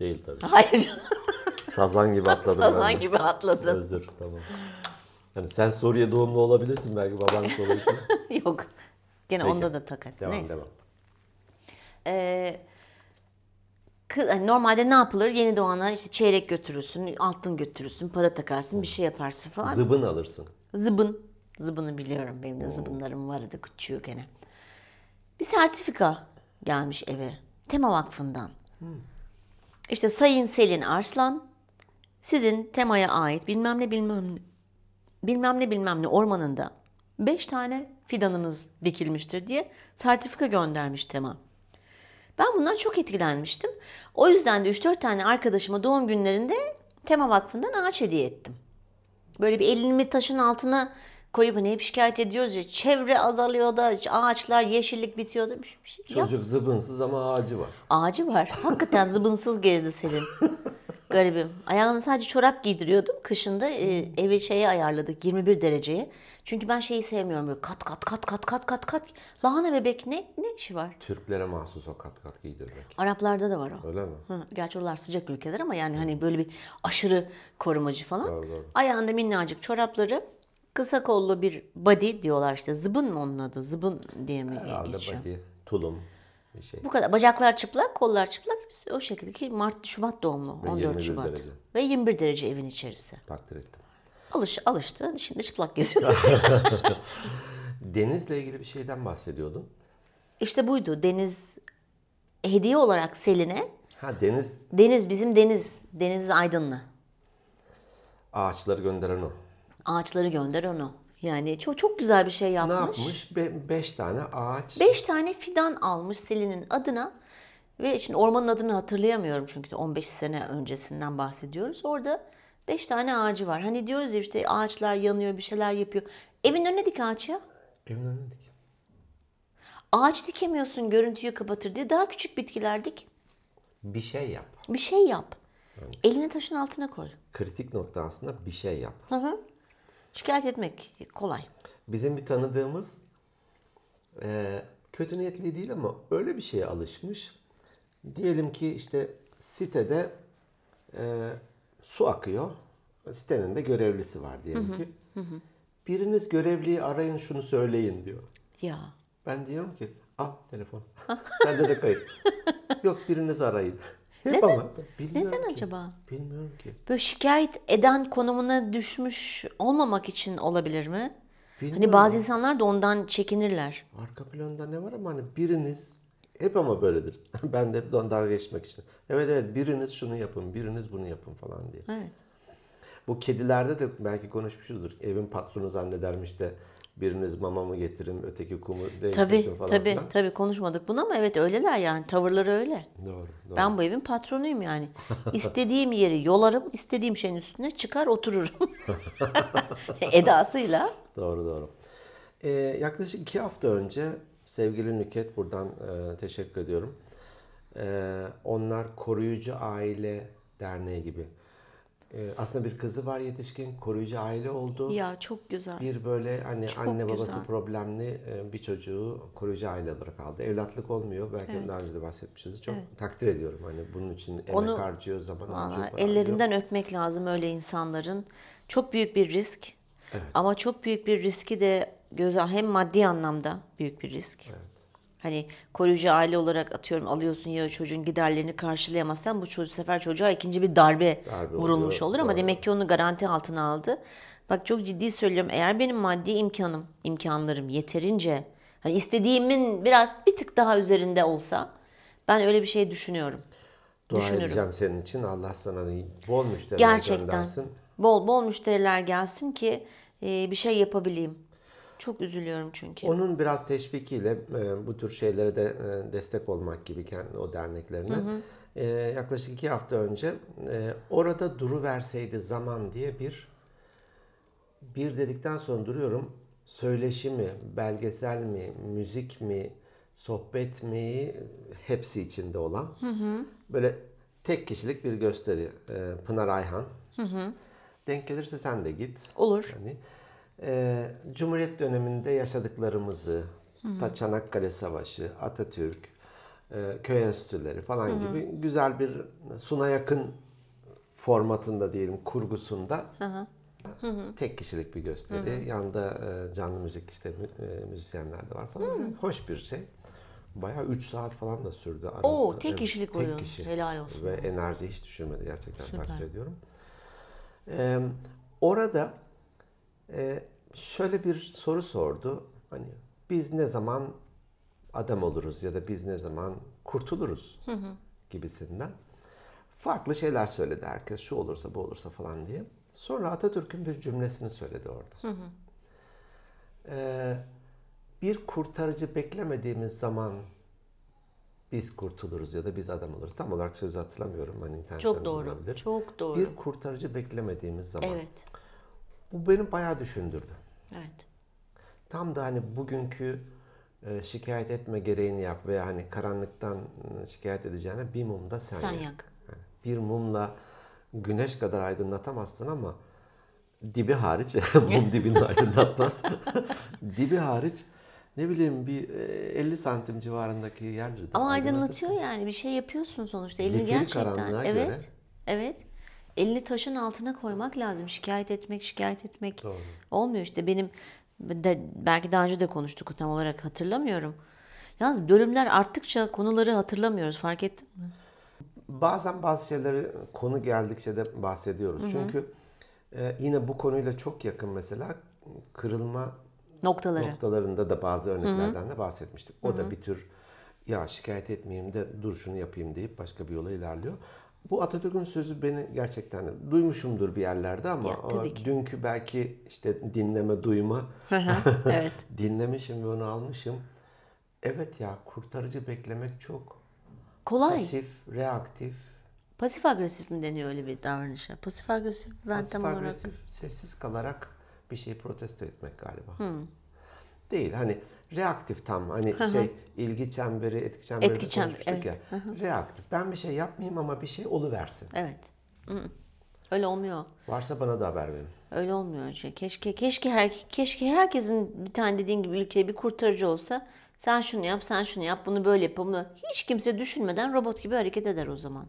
Değil tabii. Hayır. Sazan gibi atladım ben Sazan de. gibi atladın. Özür tamam. Yani sen Suriye doğumlu olabilirsin belki baban dolayısıyla. Yok. Gene Peki. onda da takat. Devam Neyse. devam. Ee, hani normalde ne yapılır? Yeni doğana işte çeyrek götürürsün, altın götürürsün, para takarsın, bir şey yaparsın falan. Zıbın alırsın. Zıbın. Zıbını biliyorum. Benim de zıbınlarım vardı küçüğü gene. Bir sertifika gelmiş eve. Tema Vakfı'ndan. İşte Sayın Selin Arslan sizin temaya ait bilmem ne bilmem ne bilmem ne bilmem ne ormanında beş tane fidanınız dikilmiştir diye sertifika göndermiş tema. Ben bundan çok etkilenmiştim. O yüzden de 3-4 tane arkadaşıma doğum günlerinde Tema Vakfı'ndan ağaç hediye ettim. Böyle bir elimi taşın altına koyup hani hep şikayet ediyoruz ya çevre azalıyor da ağaçlar yeşillik bitiyor da bir şey yap. Çocuk zıbınsız ama ağacı var. Ağacı var. Hakikaten zıbınsız gezdi Selin. Garibim. Ayağına sadece çorap giydiriyordum. Kışında e, evi şeye ayarladık 21 dereceye. Çünkü ben şeyi sevmiyorum böyle kat kat kat kat kat kat kat. Lahana bebek ne ne işi var? Türklere mahsus o kat kat giydirmek. Araplarda da var o. Öyle mi? Hı, gerçi oralar sıcak ülkeler ama yani hani böyle bir aşırı korumacı falan. Doğru, doğru. Ayağında minnacık çorapları, kısa kollu bir body diyorlar işte. Zıbın mı onun adı? Zıbın diye mi Herhalde geçiyor? body, tulum şey. Bu kadar. Bacaklar çıplak, kollar çıplak. Hepsi o şekilde ki Mart, Şubat doğumlu. Ve 14 21 Şubat. derece. Ve 21 derece evin içerisi. Takdir ettim. Alış, alıştı. Şimdi çıplak geziyor. Denizle ilgili bir şeyden bahsediyordun. işte buydu. Deniz hediye olarak Selin'e. Ha deniz Deniz bizim Deniz. Deniz Aydınlı. ağaçları gönderen o. Ağaçları gönder onu. Yani çok çok güzel bir şey Ne yapmış. yapmış? Be- beş tane ağaç. Beş tane fidan almış Selin'in adına. Ve şimdi ormanın adını hatırlayamıyorum çünkü de 15 sene öncesinden bahsediyoruz. Orada beş tane ağacı var. Hani diyoruz ya işte ağaçlar yanıyor, bir şeyler yapıyor. Evin önüne dik ağaç ya. Evin önüne dik. Ağaç dikemiyorsun görüntüyü kapatır diye. Daha küçük bitkiler dik. Bir şey yap. Bir şey yap. Elini taşın altına koy. Kritik nokta aslında bir şey yap. Hı hı. Şikayet etmek kolay. Bizim bir tanıdığımız e, kötü niyetli değil ama öyle bir şeye alışmış. Diyelim ki işte sitede e, su akıyor. Sitenin de görevlisi var diyelim ki. Biriniz görevliyi arayın şunu söyleyin diyor. Ya. Ben diyorum ki al telefon. Sende de kayıt. Yok biriniz arayın. Hep ama bilmiyorum Neden ki. acaba? Bilmiyorum ki. Böyle şikayet eden konumuna düşmüş olmamak için olabilir mi? Bilmiyorum. Hani bazı insanlar da ondan çekinirler. Arka planda ne var ama hani biriniz hep ama böyledir. ben de hep dalga geçmek için. Evet evet biriniz şunu yapın, biriniz bunu yapın falan diye. Evet. Bu kedilerde de belki konuşmuşuzdur. Evin patronu zannedermiş de biriniz mamamı getirin, öteki kumu değiştirsin Tabii falan tabii filan. tabii konuşmadık bunu ama evet öyleler yani tavırları öyle. Doğru, doğru. Ben bu evin patronuyum yani. İstediğim yeri yolarım, istediğim şeyin üstüne çıkar otururum. Edasıyla. Doğru doğru. Ee, yaklaşık iki hafta önce sevgili Nüket buradan e, teşekkür ediyorum. Ee, onlar Koruyucu Aile Derneği gibi. Ee, aslında bir kızı var yetişkin, koruyucu aile oldu. Ya çok güzel. Bir böyle hani Çok anne babası güzel. problemli e, bir çocuğu koruyucu aile olarak aldı. Evlatlık olmuyor. Belki daha önce de bahsetmişiz. Çok takdir ediyorum. Hani bunun için emek Onu- harcıyor, zaman harcıyor. para harcıyor. ellerinden öpmek lazım öyle insanların. Çok büyük bir risk. Ama çok büyük bir riski de göze hem maddi anlamda büyük bir risk. Hani koruyucu aile olarak atıyorum alıyorsun ya çocuğun giderlerini karşılayamazsan bu çocuk sefer çocuğa ikinci bir darbe, Darbe vurulmuş oluyor, olur ama doğru. demek ki onu garanti altına aldı. Bak çok ciddi söylüyorum eğer benim maddi imkanım, imkanlarım yeterince hani istediğimin biraz bir tık daha üzerinde olsa ben öyle bir şey düşünüyorum. Dua düşünürüm. edeceğim senin için. Allah sana bol müşteriler Gerçekten. göndersin. Bol bol müşteriler gelsin ki e, bir şey yapabileyim. Çok üzülüyorum çünkü. Onun biraz teşvikiyle e, bu tür şeylere de e, destek olmak gibi kendi o derneklerine. E, yaklaşık iki hafta önce e, orada duru verseydi zaman diye bir bir dedikten sonra duruyorum. Söyleşi mi, belgesel mi, müzik mi, sohbet mi hepsi içinde olan. Böyle tek kişilik bir gösteri. E, Pınar Ayhan. Denk gelirse sen de git. Olur. Hani e, Cumhuriyet döneminde yaşadıklarımızı, ta Çanakkale Savaşı, Atatürk, e, köy enstitüleri falan gibi güzel bir suna yakın formatında diyelim kurgusunda tek kişilik bir gösteri. Yanında e, canlı müzik işte e, müzisyenler de var falan. Hoş bir şey. Bayağı 3 saat falan da sürdü. Ara- Oo, tek kişilik tek oyun. kişi. Helal olsun. Ve enerji hiç düşürmedi gerçekten Süper. takdir ediyorum. Ee, orada e, şöyle bir soru sordu. Hani biz ne zaman adam oluruz ya da biz ne zaman kurtuluruz gibisinden. Farklı şeyler söyledi herkes. Şu olursa bu olursa falan diye. Sonra Atatürk'ün bir cümlesini söyledi orada. Ee, bir kurtarıcı beklemediğimiz zaman biz kurtuluruz ya da biz adam oluruz. Tam olarak sözü hatırlamıyorum. Hani internetten Çok doğru. bulunabilir. Çok doğru. Bir kurtarıcı beklemediğimiz zaman. Evet. Bu beni bayağı düşündürdü. Evet. Tam da hani bugünkü e, şikayet etme gereğini yap veya hani karanlıktan e, şikayet edeceğine bir mum da sen, Sen yak. yak. Yani bir mumla güneş kadar aydınlatamazsın ama dibi hariç mum dibini aydınlatmaz. dibi hariç ne bileyim bir e, 50 santim civarındaki yerleri Ama aydınlatıyor yani bir şey yapıyorsun sonuçta. Elini Zifiri gerçekten. Evet. göre. Evet. Elini taşın altına koymak lazım. Şikayet etmek, şikayet etmek Doğru. olmuyor işte. Benim de, belki daha önce de konuştuk tam olarak hatırlamıyorum. Yalnız bölümler arttıkça konuları hatırlamıyoruz. Fark ettin mi? Bazen bazı şeyleri konu geldikçe de bahsediyoruz. Çünkü e, yine bu konuyla çok yakın mesela kırılma Noktaları. noktalarında da bazı örneklerden de bahsetmiştik. O da bir tür ya şikayet etmeyeyim de dur şunu yapayım deyip başka bir yola ilerliyor. Bu Atatürk'ün sözü beni gerçekten duymuşumdur bir yerlerde ama Ya, tabii o ki. dünkü belki işte dinleme, duyma evet. dinlemişim ve onu almışım. Evet ya kurtarıcı beklemek çok Kolay. pasif, reaktif, Pasif agresif mi deniyor öyle bir davranışa? Pasif agresif ben pasif tam olarak. agresif, sessiz kalarak bir şeyi protesto etmek galiba. Değil hani reaktif tam hani şey ilgi çemberi, etki çemberi Etki çemberi, konuşmuştuk ya. Reaktif. Ben bir şey yapmayayım ama bir şey oluversin. Evet. Hı. Öyle olmuyor. Varsa bana da haber verin. Öyle olmuyor. Şey, keşke keşke her keşke herkesin bir tane dediğin gibi ülkeye bir kurtarıcı olsa. Sen şunu yap, sen şunu yap, bunu böyle yap, bunu. Hiç kimse düşünmeden robot gibi hareket eder o zaman.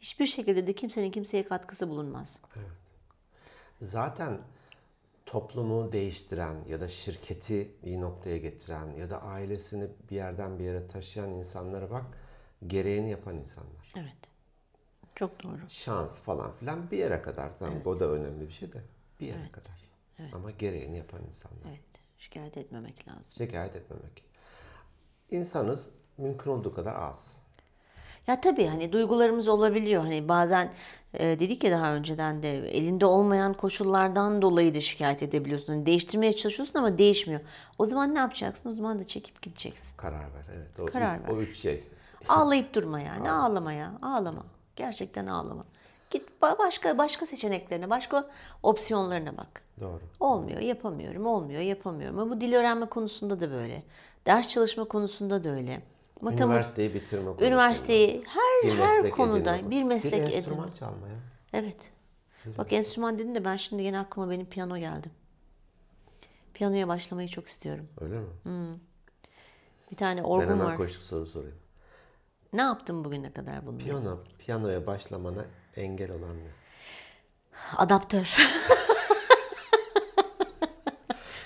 Hiçbir şekilde de kimsenin kimseye katkısı bulunmaz. Zaten toplumu değiştiren ya da şirketi iyi noktaya getiren ya da ailesini bir yerden bir yere taşıyan insanlara bak gereğini yapan insanlar. Evet. Çok doğru. şans falan filan bir yere kadar. Tamam o da önemli bir şey de bir yere kadar. Ama gereğini yapan insanlar. Evet. Şikayet etmemek lazım. Şikayet etmemek. İnsanız mümkün olduğu kadar az. Ya tabii hani duygularımız olabiliyor. Hani bazen e, dedik ya daha önceden de elinde olmayan koşullardan dolayı da şikayet edebiliyorsun. Hani değiştirmeye çalışıyorsun ama değişmiyor. O zaman ne yapacaksın? O zaman da çekip gideceksin. Karar ver. Evet. O, Karar üç, o üç şey. Ağlayıp durma yani. Ağlama ya. Ağlama. Gerçekten ağlama. Git ba- başka başka seçeneklerine, başka opsiyonlarına bak. Doğru. Olmuyor, yapamıyorum, olmuyor, yapamıyorum. Ama bu dil öğrenme konusunda da böyle. Ders çalışma konusunda da öyle. Matematik, Üniversiteyi bitirme konusunda. üniversiteyi her Bir her konuda edinme. bir meslek Bir edin. enstrüman çalma ya. Evet. Bak enstrüman dedin de ben şimdi yine aklıma benim piyano geldi. Piyanoya başlamayı çok istiyorum. Öyle mi? Bir tane ben orgum hemen var. soru sorayım. Ne yaptın bugüne kadar bununla? Piyano, piyanoya başlamana engel olan ne? Adaptör.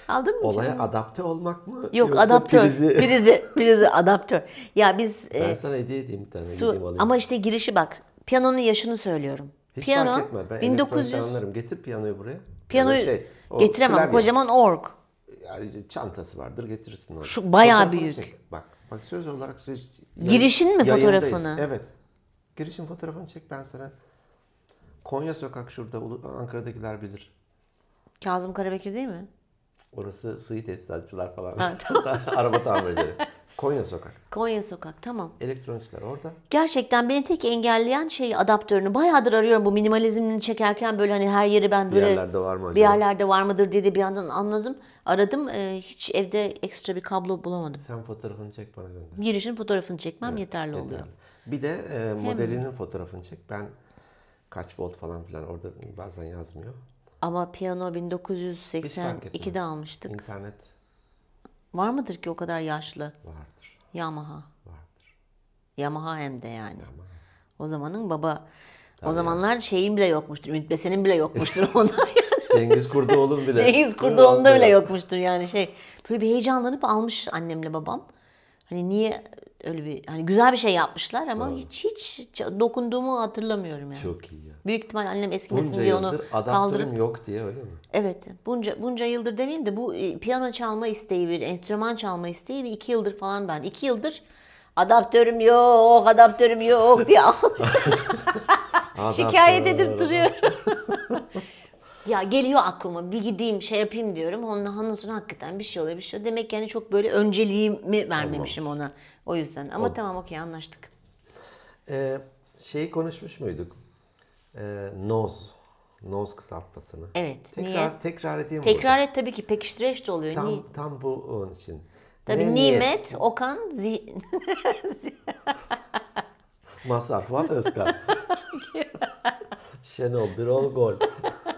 Aldın mı? Olaya adapte olmak mı? Yok Yoksa adaptör. prizi- Prizi. prizi, adaptör. Ya biz Ben e, sana hediye edeyim bir tane. su gideyim alayım. ama işte girişi bak. Piyanonun yaşını söylüyorum. Hiç Piyano fark etme. Ben 1900 1900... anlarım. Getir piyanoyu buraya. Piyanoyu şey, getiremem. klavye. Kocaman org. Yani çantası vardır getirirsin onu. Şu bayağı Fotoğrafını büyük. Çek. Bak, bak söz olarak söz. Girişin mi yayındayız. fotoğrafını? Evet. Girişin fotoğrafını çek ben sana. Konya Sokak şurada. Ankara'dakiler bilir. Kazım Karabekir değil mi? Orası sığ tesisatçılar falan. Ha, Araba tamircileri. Konya Sokak. Konya Sokak tamam. Elektronikçiler orada. Gerçekten beni tek engelleyen şey adaptörünü. Bayağıdır arıyorum bu minimalizmini çekerken böyle hani her yeri ben Bir böyle yerlerde var mı acaba? bir yerlerde var mıdır diye de bir yandan anladım. Aradım. Ee, hiç evde ekstra bir kablo bulamadım. Sen fotoğrafını çek bana gönder. Girişin fotoğrafını çekmem yeterli oluyor. Yeterli. Bir de e, modelinin fotoğrafını çek. Ben kaç volt falan filan orada bazen yazmıyor. Ama piyano Hiç fark 1982'de etmez. almıştık. İnternet Var mıdır ki o kadar yaşlı? vardır. Yamaha. Vardır. Yamaha hem de yani. Ama O zamanın baba. o zamanlar şeyin bile yokmuştur. Ümit Besen'in bile yokmuştur onda. Cengiz Kurdoğlu'nun bile. Cengiz Kurdoğlu'nda bile yokmuştur yani şey. Böyle bir heyecanlanıp almış annemle babam. Hani niye öyle bir hani güzel bir şey yapmışlar ama hiç hiç dokunduğumu hatırlamıyorum yani. Çok iyi ya. Büyük ihtimal annem eskimesin Bunca diye onu yıldır kaldırıp yok diye öyle mi? Evet, bunca bunca yıldır demeyeyim de bu e, piyano çalma isteği bir, enstrüman çalma isteği bir iki yıldır falan ben. iki yıldır adaptörüm yok, adaptörüm yok diye şikayet edip duruyorum. ya geliyor aklıma bir gideyim şey yapayım diyorum. Ondan ondan sonra hakikaten bir şey oluyor bir şey oluyor. Demek yani çok böyle önceliğimi vermemişim ona. O yüzden. Ama tamam okey anlaştık. Ee, şeyi konuşmuş muyduk? Ee, noz. Noz kısaltmasını. Evet, Tekrar, niyet. tekrar edeyim Tekrar et tabii ki pekiştireç de oluyor. burada. Ni- Tam, tam bu onun için. Tabii Ne niyet? Nimet, Okan, Zi- Mazhar Fuat Özkan. Şenol Birol Gol.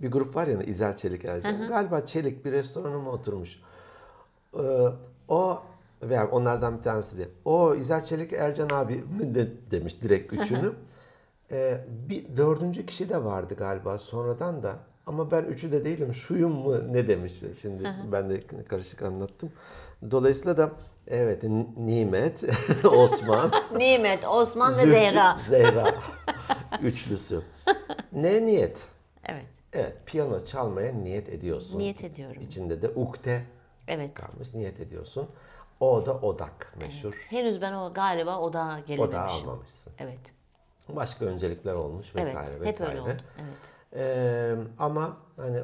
bir grup var ya İzel Çelik Ercan. Galiba Çelik bir restorana mı oturmuş? Ee, o veya onlardan bir tanesi de. O İzel Çelik Ercan abi de demiş direkt üçünü. Ee, bir dördüncü kişi de vardı galiba sonradan da. Ama ben üçü de değilim şuyum mu ne demişti. Şimdi ben de karışık anlattım. Dolayısıyla da evet Nimet, Osman, Nimet, Osman ve Zehra. Zehra üçlüsü. Ne niyet? Evet. Evet piyano çalmaya niyet ediyorsun. Niyet ediyorum. İçinde de ukde Evet. kalmış niyet ediyorsun. O da odak meşhur. Henüz ben o galiba o da gelememişim. Odağı almamışsın. Evet. Başka öncelikler olmuş Evet. vesaire Hep vesaire. öyle oldu. Evet. Ee, ama hani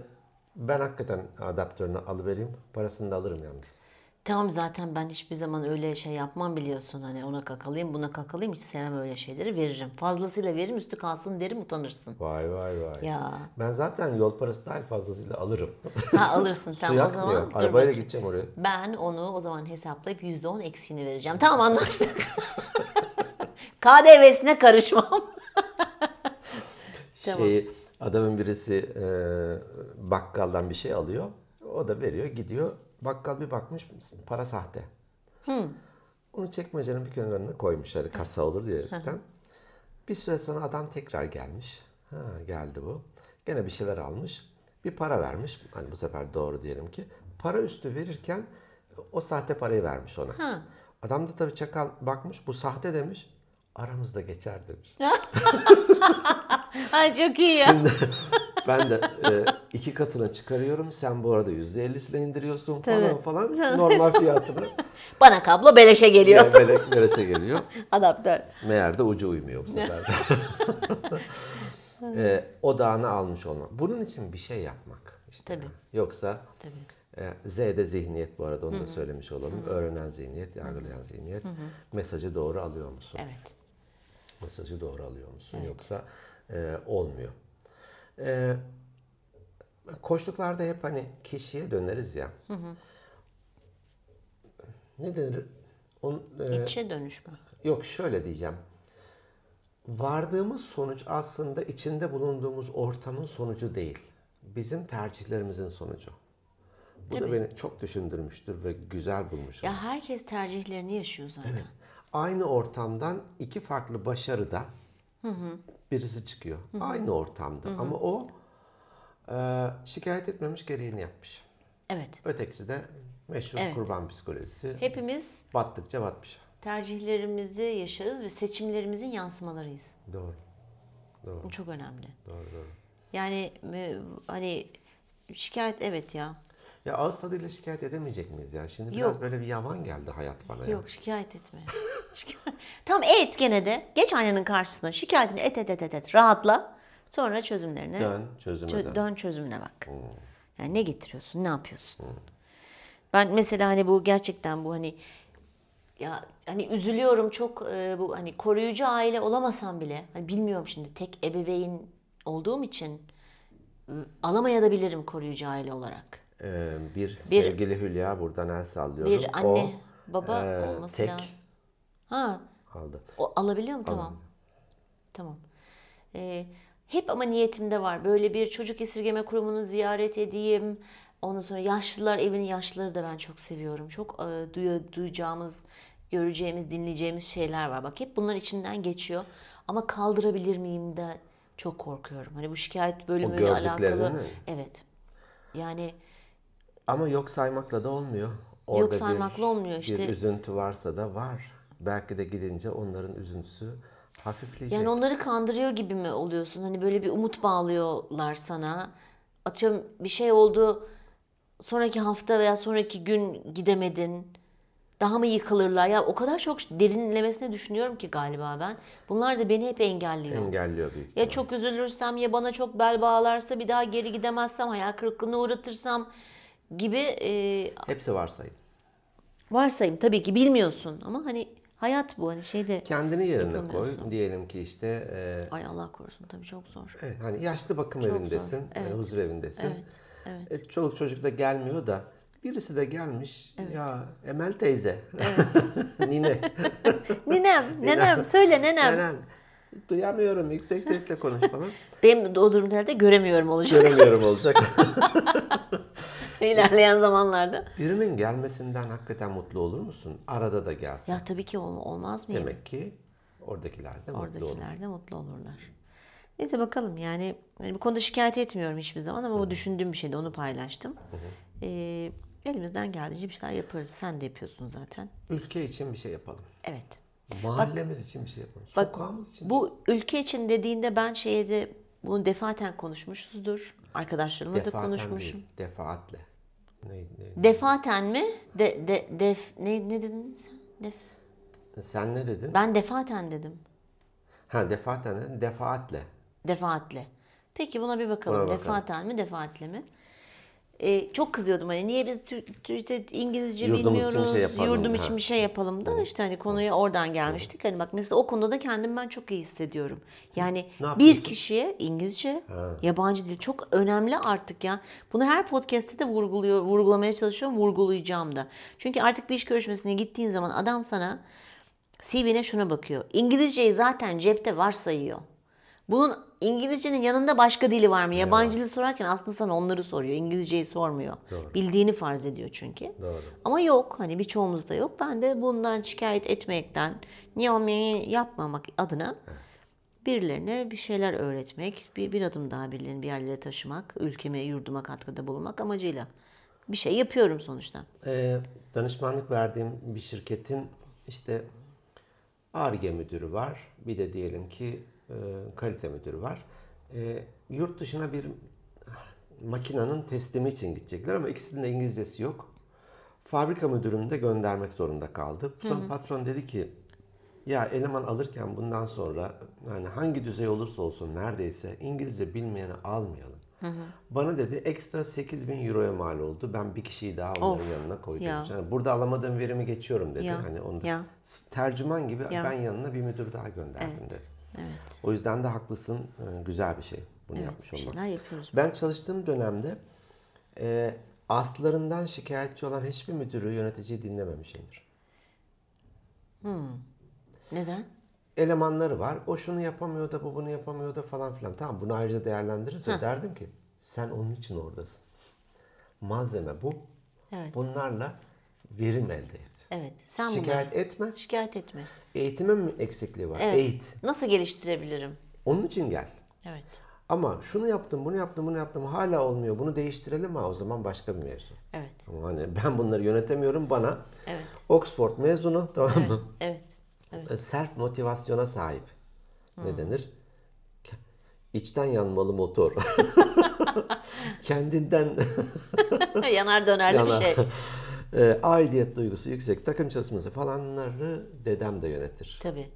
ben hakikaten adaptörünü alıvereyim. Parasını da alırım yalnız. Tamam zaten ben hiçbir zaman öyle şey yapmam biliyorsun. Hani ona kakalıyım, buna kakalıyım. Hiç sevmem öyle şeyleri. Veririm. Fazlasıyla veririm, üstü kalsın derim, utanırsın. Vay vay vay. Ya. Ben zaten yol parası dahil fazlasıyla alırım. Ha alırsın Su tamam o yakmıyor. zaman. dur Arabayla bakayım. gideceğim oraya. Ben onu o zaman hesaplayıp %10 eksiğini vereceğim. Tamam anlaştık. KDV'sine karışmam. Tamam. Şey, adamın birisi e, bakkaldan bir şey alıyor. O da veriyor gidiyor. Bakkal bir bakmış para sahte. Onu çekmecenin bir kenarına koymuş. Hani kasa olur diye eskiden. Bir süre sonra adam tekrar gelmiş. Ha geldi bu. Gene bir şeyler almış. Bir para vermiş. Hani bu sefer doğru diyelim ki. Para üstü verirken o sahte parayı vermiş ona. Ha. Adam da tabii çakal bakmış bu sahte demiş. aramızda geçer demiş. Ay çok iyi ya. Şimdi ben de e, iki katına çıkarıyorum. Sen bu arada yüzde ellisine indiriyorsun falan Tabii. falan. Normal fiyatına. Bana kablo beleşe geliyor. Ya böyle beleşe geliyor. Adaptör. Meğer de ucu uymuyor bu sefer e, odağını almış olmak. Bunun için bir şey yapmak. işte. Tabii. Yoksa Tabii. e, Z'de zihniyet bu arada onu da söylemiş olalım. Öğrenen zihniyet, yargılayan zihniyet. Mesajı doğru alıyor musun? Evet. Mesajı doğru alıyor musun? Yoksa e, olmuyor. E, koçluklarda hep hani kişiye döneriz ya. Ne denir? On, e, İçe dönüşme. Yok şöyle diyeceğim. Vardığımız sonuç aslında içinde bulunduğumuz ortamın sonucu değil. Bizim tercihlerimizin sonucu. Bu da beni çok düşündürmüştür ve güzel bulmuşum. Ya herkes tercihlerini yaşıyor zaten. Aynı ortamdan iki farklı başarıda birisi çıkıyor. Aynı ortamda ama o e, şikayet etmemiş gereğini yapmış. Evet. Ötekisi de meşhur Evet. kurban psikolojisi. Hepimiz Battıkça batmış. tercihlerimizi yaşarız ve seçimlerimizin yansımalarıyız. Doğru. Doğru. Bu çok önemli. Doğru doğru. Yani e, hani şikayet evet ya. Ya ağız tadıyla şikayet edemeyecek miyiz ya? Şimdi biraz Yok. böyle bir yavan geldi hayat bana ya. Yok şikayet etme. Şikayet- Tamam et gene de. Geç aynanın karşısına. Şikayetini et et et et et. Rahatla. Sonra çözümlerine. Dön çözüme Çö- dön. dön çözümüne bak. Yani ne getiriyorsun, ne yapıyorsun? Ben mesela hani bu gerçekten bu hani ya hani üzülüyorum çok e, bu hani koruyucu aile olamasam bile hani bilmiyorum şimdi tek ebeveyn olduğum için alamayabilirim koruyucu aile olarak. Ee, bir, sevgili Hülya buradan el sallıyorum. Bir anne, O, baba e, olması tek lazım. Ha, aldı. o alabiliyor mu? Tamam. Tamam. Ee, hep ama niyetimde var. Böyle bir çocuk esirgeme kurumunu ziyaret edeyim. Ondan sonra yaşlılar evini yaşlıları da ben çok seviyorum. Çok e, duya- duyacağımız, göreceğimiz, dinleyeceğimiz şeyler var. Bak hep bunlar içimden geçiyor. Ama kaldırabilir miyim de çok korkuyorum. Hani bu şikayet bölümüyle alakalı. mi? Evet. Yani Ama yok saymakla da olmuyor. Orada bir- saymakla olmuyor işte. Bir üzüntü varsa da var. Belki de gidince onların üzüntüsü hafifleyecek. Yani onları kandırıyor gibi mi oluyorsun? Hani böyle bir umut bağlıyorlar sana. Atıyorum bir şey oldu. Sonraki hafta veya sonraki gün gidemedin. Daha mı yıkılırlar? Ya o kadar çok derinlemesine düşünüyorum ki galiba ben. Bunlar da beni hep engelliyor. Engelliyor büyük Ya çok üzülürsem ya bana çok bel bağlarsa bir daha geri gidemezsem hayal kırıklığına uğratırsam gibi e, Hepsi varsayım. varsayım tabii ki bilmiyorsun ama hani hayat bu hani şeyde Kendini yerine koy. Diyelim ki işte e, ay Allah korusun tabii çok zor. evet, hani yaşlı bakım Çok evindesin, zor. e, Evet. huzur evindesin. Evet. Evet. E, çoluk çocuk da gelmiyor da birisi de gelmiş. Ya Emel teyze. Nine. Ninem, nenem, söyle nenem. Nenem. Duyamıyorum yüksek sesle konuş falan. Benim o durumda herhalde göremiyorum olacak Göremiyorum olacak. ilerleyen zamanlarda. Birinin gelmesinden hakikaten mutlu olur musun? Arada da gelsin. Ya tabii ki ol- olmaz mıyım? Demek ki oradakiler de mutlu olur. Oradakiler de mutlu olurlar. Neyse bakalım yani, yani bu konuda şikayet etmiyorum hiçbir zaman ama bu düşündüğüm bir şeydi onu paylaştım. Ee, elimizden geldiğince bir şeyler yaparız. Sen de yapıyorsun zaten. Ülke için bir şey yapalım. Evet. Mahallemiz için bir şey yapalım. Bak, Sokağımız için. Bu ülke için dediğinde ben şeye de bunu defaten konuşmuşuzdur. Arkadaşlarımla da Defaten konuşmuşum. değil, defaatle. Ne, ne, Defaten mi? De, de, def, ne, ne dedin sen? Def, Sen ne dedin? ben defaten dedim. Ha defaten defaatle. Defaatle. Peki buna bir bakalım. Buna bakalım. Defaten mi, defaatle mi? Ee, çok kızıyordum hani niye biz işte İngilizce Yurdumuz bir bilmiyoruz, şey yapalım. yurdum Ha. için bir şey yapalım da işte hani konuya oradan gelmiştik. Hani bak mesela o konuda da kendimi ben çok iyi hissediyorum. Yani bir kişiye İngilizce, yabancı dil çok önemli artık ya. Bunu her podcast'te de vurguluyor, vurgulamaya çalışıyorum, vurgulayacağım da. Çünkü artık bir iş görüşmesine gittiğin zaman adam sana CV'ne şuna bakıyor. İngilizceyi zaten cepte varsayıyor. Bunun İngilizcenin yanında başka dili var mı? Yabancı dil sorarken aslında sana onları soruyor. İngilizceyi sormuyor. Bildiğini farz ediyor çünkü. Doğru. Ama yok. Hani birçoğumuzda yok. Ben de bundan şikayet etmekten, niye olmayı yapmamak adına birilerine bir şeyler öğretmek, bir, bir adım daha birilerini bir yerlere taşımak, ülkeme, yurduma katkıda bulunmak amacıyla bir şey yapıyorum sonuçta. Ee, danışmanlık verdiğim bir şirketin işte ARGE müdürü var. Bir de diyelim ki e, kalite müdürü var. E, yurt dışına bir makinenin teslimi için gidecekler ama ikisinin de İngilizcesi yok. Fabrika müdürünü de göndermek zorunda kaldı. Sonra patron dedi ki ya eleman alırken bundan sonra yani hangi düzey olursa olsun neredeyse İngilizce bilmeyeni almayalım. Bana dedi ekstra 8 bin euroya mal oldu. Ben bir kişiyi daha onların Of, yanına koydum. ya. Yani burada alamadığım verimi geçiyorum dedi. Ya, Hani onu da- ya. tercüman gibi Ya. ben yanına bir müdür daha gönderdim dedi. Evet. O yüzden de haklısın. e, Güzel bir şey bunu Evet, yapmış olmak. şeyler yapıyoruz. Ben çalıştığım dönemde e, aslarından şikayetçi olan hiçbir müdürü yöneticiyi dinlememişimdir. Neden? Elemanları var. O şunu yapamıyor da bu bunu yapamıyor da falan filan. Tamam bunu ayrıca değerlendiririz de derdim ki sen onun için oradasın. Malzeme bu. Evet. Bunlarla verim elde et. Evet. Sen Şikayet bunları etme. şikayet etme. Eğitimin mi eksikliği var? Evet. Eğit. Nasıl geliştirebilirim? Onun için gel. Evet. Ama şunu yaptım, bunu yaptım, bunu yaptım hala olmuyor. Bunu değiştirelim ha o zaman başka bir mevzu. Evet. Ama hani ben bunları yönetemiyorum bana. Evet. Oxford mezunu tamam mı? Evet. Evet. Self motivasyona sahip. Ne denir? İçten yanmalı motor. Kendinden Yanar dönerli yana bir şey. E, aidiyet duygusu yüksek takım çalışması falanları dedem de yönetir. Tabii.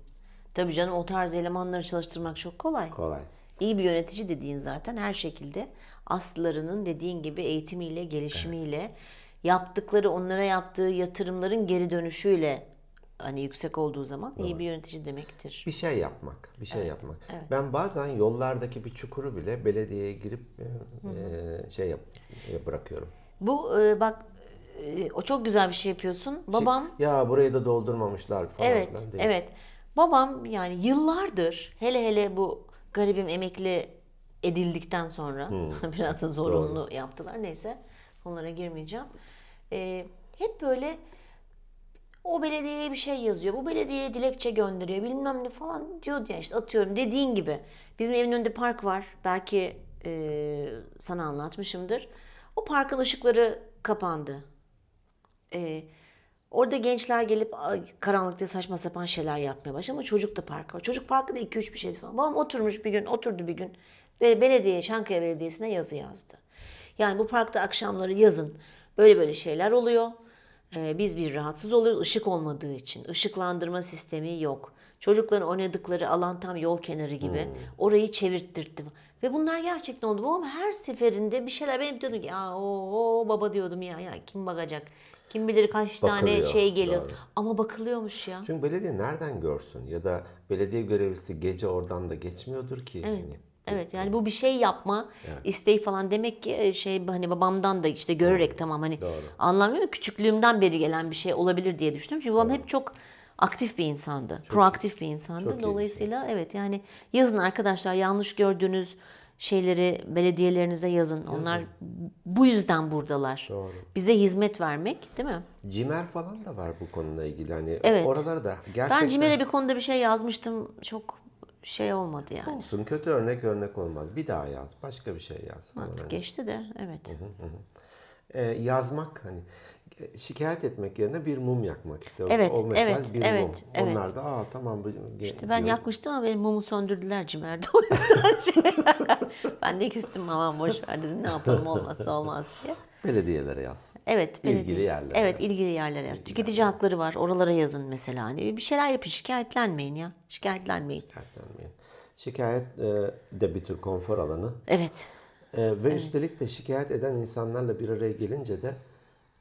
Tabii canım o tarz elemanları çalıştırmak çok kolay. Kolay. İyi bir yönetici dediğin zaten her şekilde aslarının dediğin gibi eğitimiyle, gelişimiyle, yaptıkları, onlara yaptığı yatırımların geri dönüşüyle hani yüksek olduğu zaman iyi bir yönetici demektir. Bir şey yapmak, bir şey yapmak. Ben bazen yollardaki bir çukuru bile belediyeye girip e, e, şey yap, e, bırakıyorum. Bu e, bak e, o çok güzel bir şey yapıyorsun. Babam Ya burayı da doldurmamışlar falan Evet, değil. evet. Babam yani yıllardır hele hele bu garibim emekli edildikten sonra biraz da zorunlu yaptılar. Neyse onlara girmeyeceğim. Ee, hep böyle o belediyeye bir şey yazıyor. Bu belediyeye dilekçe gönderiyor. Bilmem ne falan diyor ya işte atıyorum dediğin gibi. Bizim evin önünde park var. Belki e, sana anlatmışımdır. O parkın ışıkları kapandı. Ee, orada gençler gelip karanlıkta saçma sapan şeyler yapmaya başladı ama çocuk da park var. Çocuk parkı da 2-3 bir şey falan. Babam oturmuş bir gün, oturdu bir gün ve belediye, Çankaya Belediyesi'ne yazı yazdı. Yani bu parkta akşamları yazın böyle böyle şeyler oluyor. Ee, biz bir rahatsız oluyoruz ışık olmadığı için. Işıklandırma sistemi yok. Çocukların oynadıkları alan tam yol kenarı gibi. Orayı çevirttirdim. Ve bunlar gerçekten oldu. Babam her seferinde bir şeyler benim diyordum ki ya o baba diyordum ya ya kim bakacak? Kim bilir kaç tane Bakılıyor, şey geliyor. doğru. Ama bakılıyormuş ya. Çünkü belediye nereden görsün ya da belediye görevlisi gece oradan da geçmiyordur ki. Evet. Hani. Evet yani bu bir şey yapma isteği falan demek ki e, şey hani babamdan da işte görerek tamam hani Doğru. anlamıyorum küçüklüğümden beri gelen bir şey olabilir diye düşündüm. Çünkü babam hep çok aktif bir insandı. proaktif bir insandı. çok iyi bir şey. Dolayısıyla evet yani yazın arkadaşlar yanlış gördüğünüz şeyleri belediyelerinize yazın. Onlar bu yüzden buradalar. Doğru. Bize hizmet vermek, değil mi? Cimer falan da var bu konuyla ilgili. Hani Evet. oraları da gerçekten Ben Cimer'e bir konuda bir şey yazmıştım. Çok şey olmadı yani. olsun. Kötü örnek örnek olmaz. Bir daha yaz. Başka bir şey yaz. falan Artık geçti de evet. Ee, yazmak hani şikayet etmek yerine bir mum yakmak işte. Evet, o mesaj evet, bir evet, mum. evet. Onlar da aa tamam bu İşte ben yakmıştım ama benim mumu söndürdüler Cimer'de. O yüzden şey- ben de küstüm aman boş ver dedim ne yapalım olmazsa olmaz diye. belediyelere yaz. Evet. İlgili belediye- yerlere Evet yaz. ilgili yerlere yaz. Tüketici hakları var oralara yazın mesela. Hani bir şeyler yapın şikayetlenmeyin ya. Şikayetlenmeyin. Şikayetlenmeyin. Şikayet e, de bir tür konfor alanı. Evet. E, ve üstelik de şikayet eden insanlarla bir araya gelince de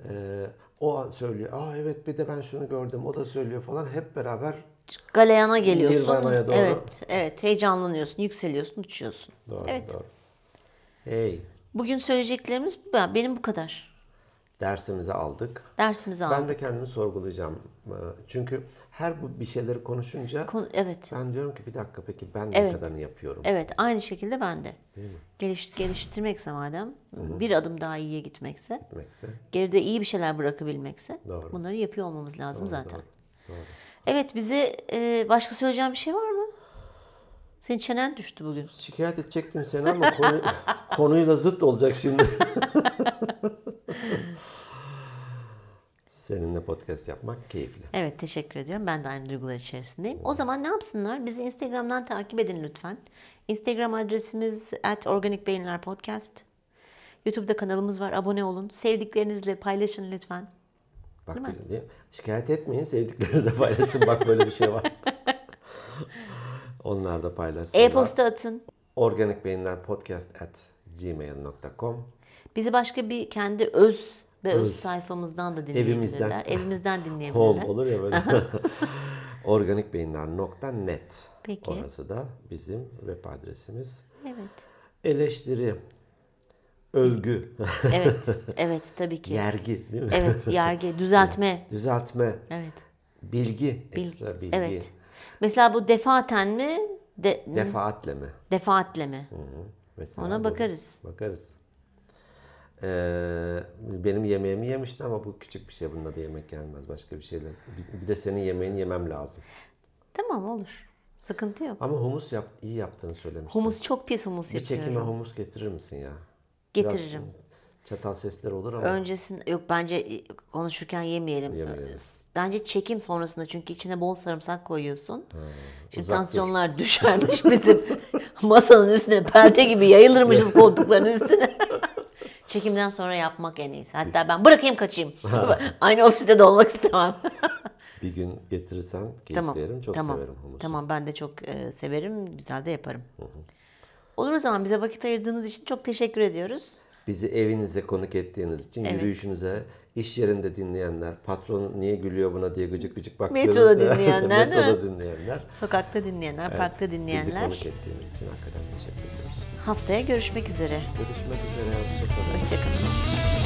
e, o an söylüyor. Aa evet bir de ben şunu gördüm. O da söylüyor falan. Hep beraber Galeyana geliyorsun. Nirvana'ya doğru. Evet. Evet. Heyecanlanıyorsun, yükseliyorsun, uçuyorsun. doğru Evet. doğru. Hey Bugün söyleyeceklerimiz benim bu kadar. Dersimizi aldık. Dersimizi aldık. Ben de kendimi sorgulayacağım. E, Çünkü her bu bir şeyleri konuşunca Konu- evet. ben diyorum ki bir dakika peki ben Evet. ne kadarını yapıyorum? Evet, aynı şekilde ben de. Geliş, geliştirmekse madem, bir adım daha iyiye gitmekse, Demekse. geride iyi bir şeyler bırakabilmekse Doğru. bunları yapıyor olmamız lazım zaten. Doğru. Evet, bize e, başka söyleyeceğim bir şey var mı? Senin çenen düştü bugün. Şikayet edecektim seni ama konu, konuyla zıt olacak şimdi. Seninle podcast yapmak keyifli. Evet teşekkür ediyorum. Ben de aynı duygular içerisindeyim. O zaman ne yapsınlar? Bizi Instagram'dan takip edin lütfen. Instagram adresimiz at Organik Beyinler Podcast. YouTube'da kanalımız var. Abone olun. Sevdiklerinizle paylaşın lütfen. Bak Değil böyle diye- Şikayet etmeyin, sevdiklerinize paylaşın. Bak böyle bir şey var. Onlar da paylaşsınlar. E-posta atın. Organik Beyinler Podcast at gmail.com Bizi başka bir kendi öz ve öz, Öz. sayfamızdan da dinleyebilirler. Evimizden. Evimizden dinleyebilirler. Home olur ya böyle. Organikbeyinler.net Peki. Orası da bizim web adresimiz. Evet. Eleştiri, övgü, Evet. Evet tabii ki. yergi değil mi? Evet, yargı, düzeltme. Düzeltme, Evet. bilgi, Bilgi. ekstra bilgi. Evet. Mesela bu defaten mi? De, Defaatle mi? defaatle mi? Hı hı. Mesela Ona bakarız. Bakarız. Ee, benim yemeğimi yemişti ama bu küçük bir şey. Bunda da yemek gelmez. Başka bir şeyle. Bir, bir de senin yemeğini yemem lazım. Tamam olur. Sıkıntı yok. Ama humus yap, iyi yaptığını söylemiştin. Humus çok pis humus Bir yapıyorum. çekime humus getirir misin ya? Getiririm. Biraz çatal sesler olur ama. Öncesinde yok bence konuşurken yemeyelim. Yemeyelim. Bence çekim sonrasında çünkü içine bol sarımsak koyuyorsun. Şimdi uzak dur. tansiyonlar düşermiş bizim masanın üstüne pelte gibi yayılırmışız koltukların üstüne. Çekimden sonra yapmak en iyisi. Hatta ben bırakayım kaçayım. Aynı ofiste de olmak istemem. Bir gün getirirsen keyifli tamam. yerim. Çok tamam. severim humusu. Tamam ben de çok e, severim. Güzel de yaparım. Olur o zaman bize vakit ayırdığınız için çok teşekkür ediyoruz. Bizi evinize konuk ettiğiniz için, Evet. yürüyüşünüze, iş yerinde dinleyenler, patron niye gülüyor buna diye gıcık gıcık baktığınız. Metroda dinleyenler? Metroda dinleyenler. Sokakta dinleyenler, parkta Bizi dinleyenler. konuk ettiğiniz için hakikaten teşekkür ediyoruz. Haftaya görüşmek üzere. Görüşmek üzere. Hoşçakalın. Hoşçakalın.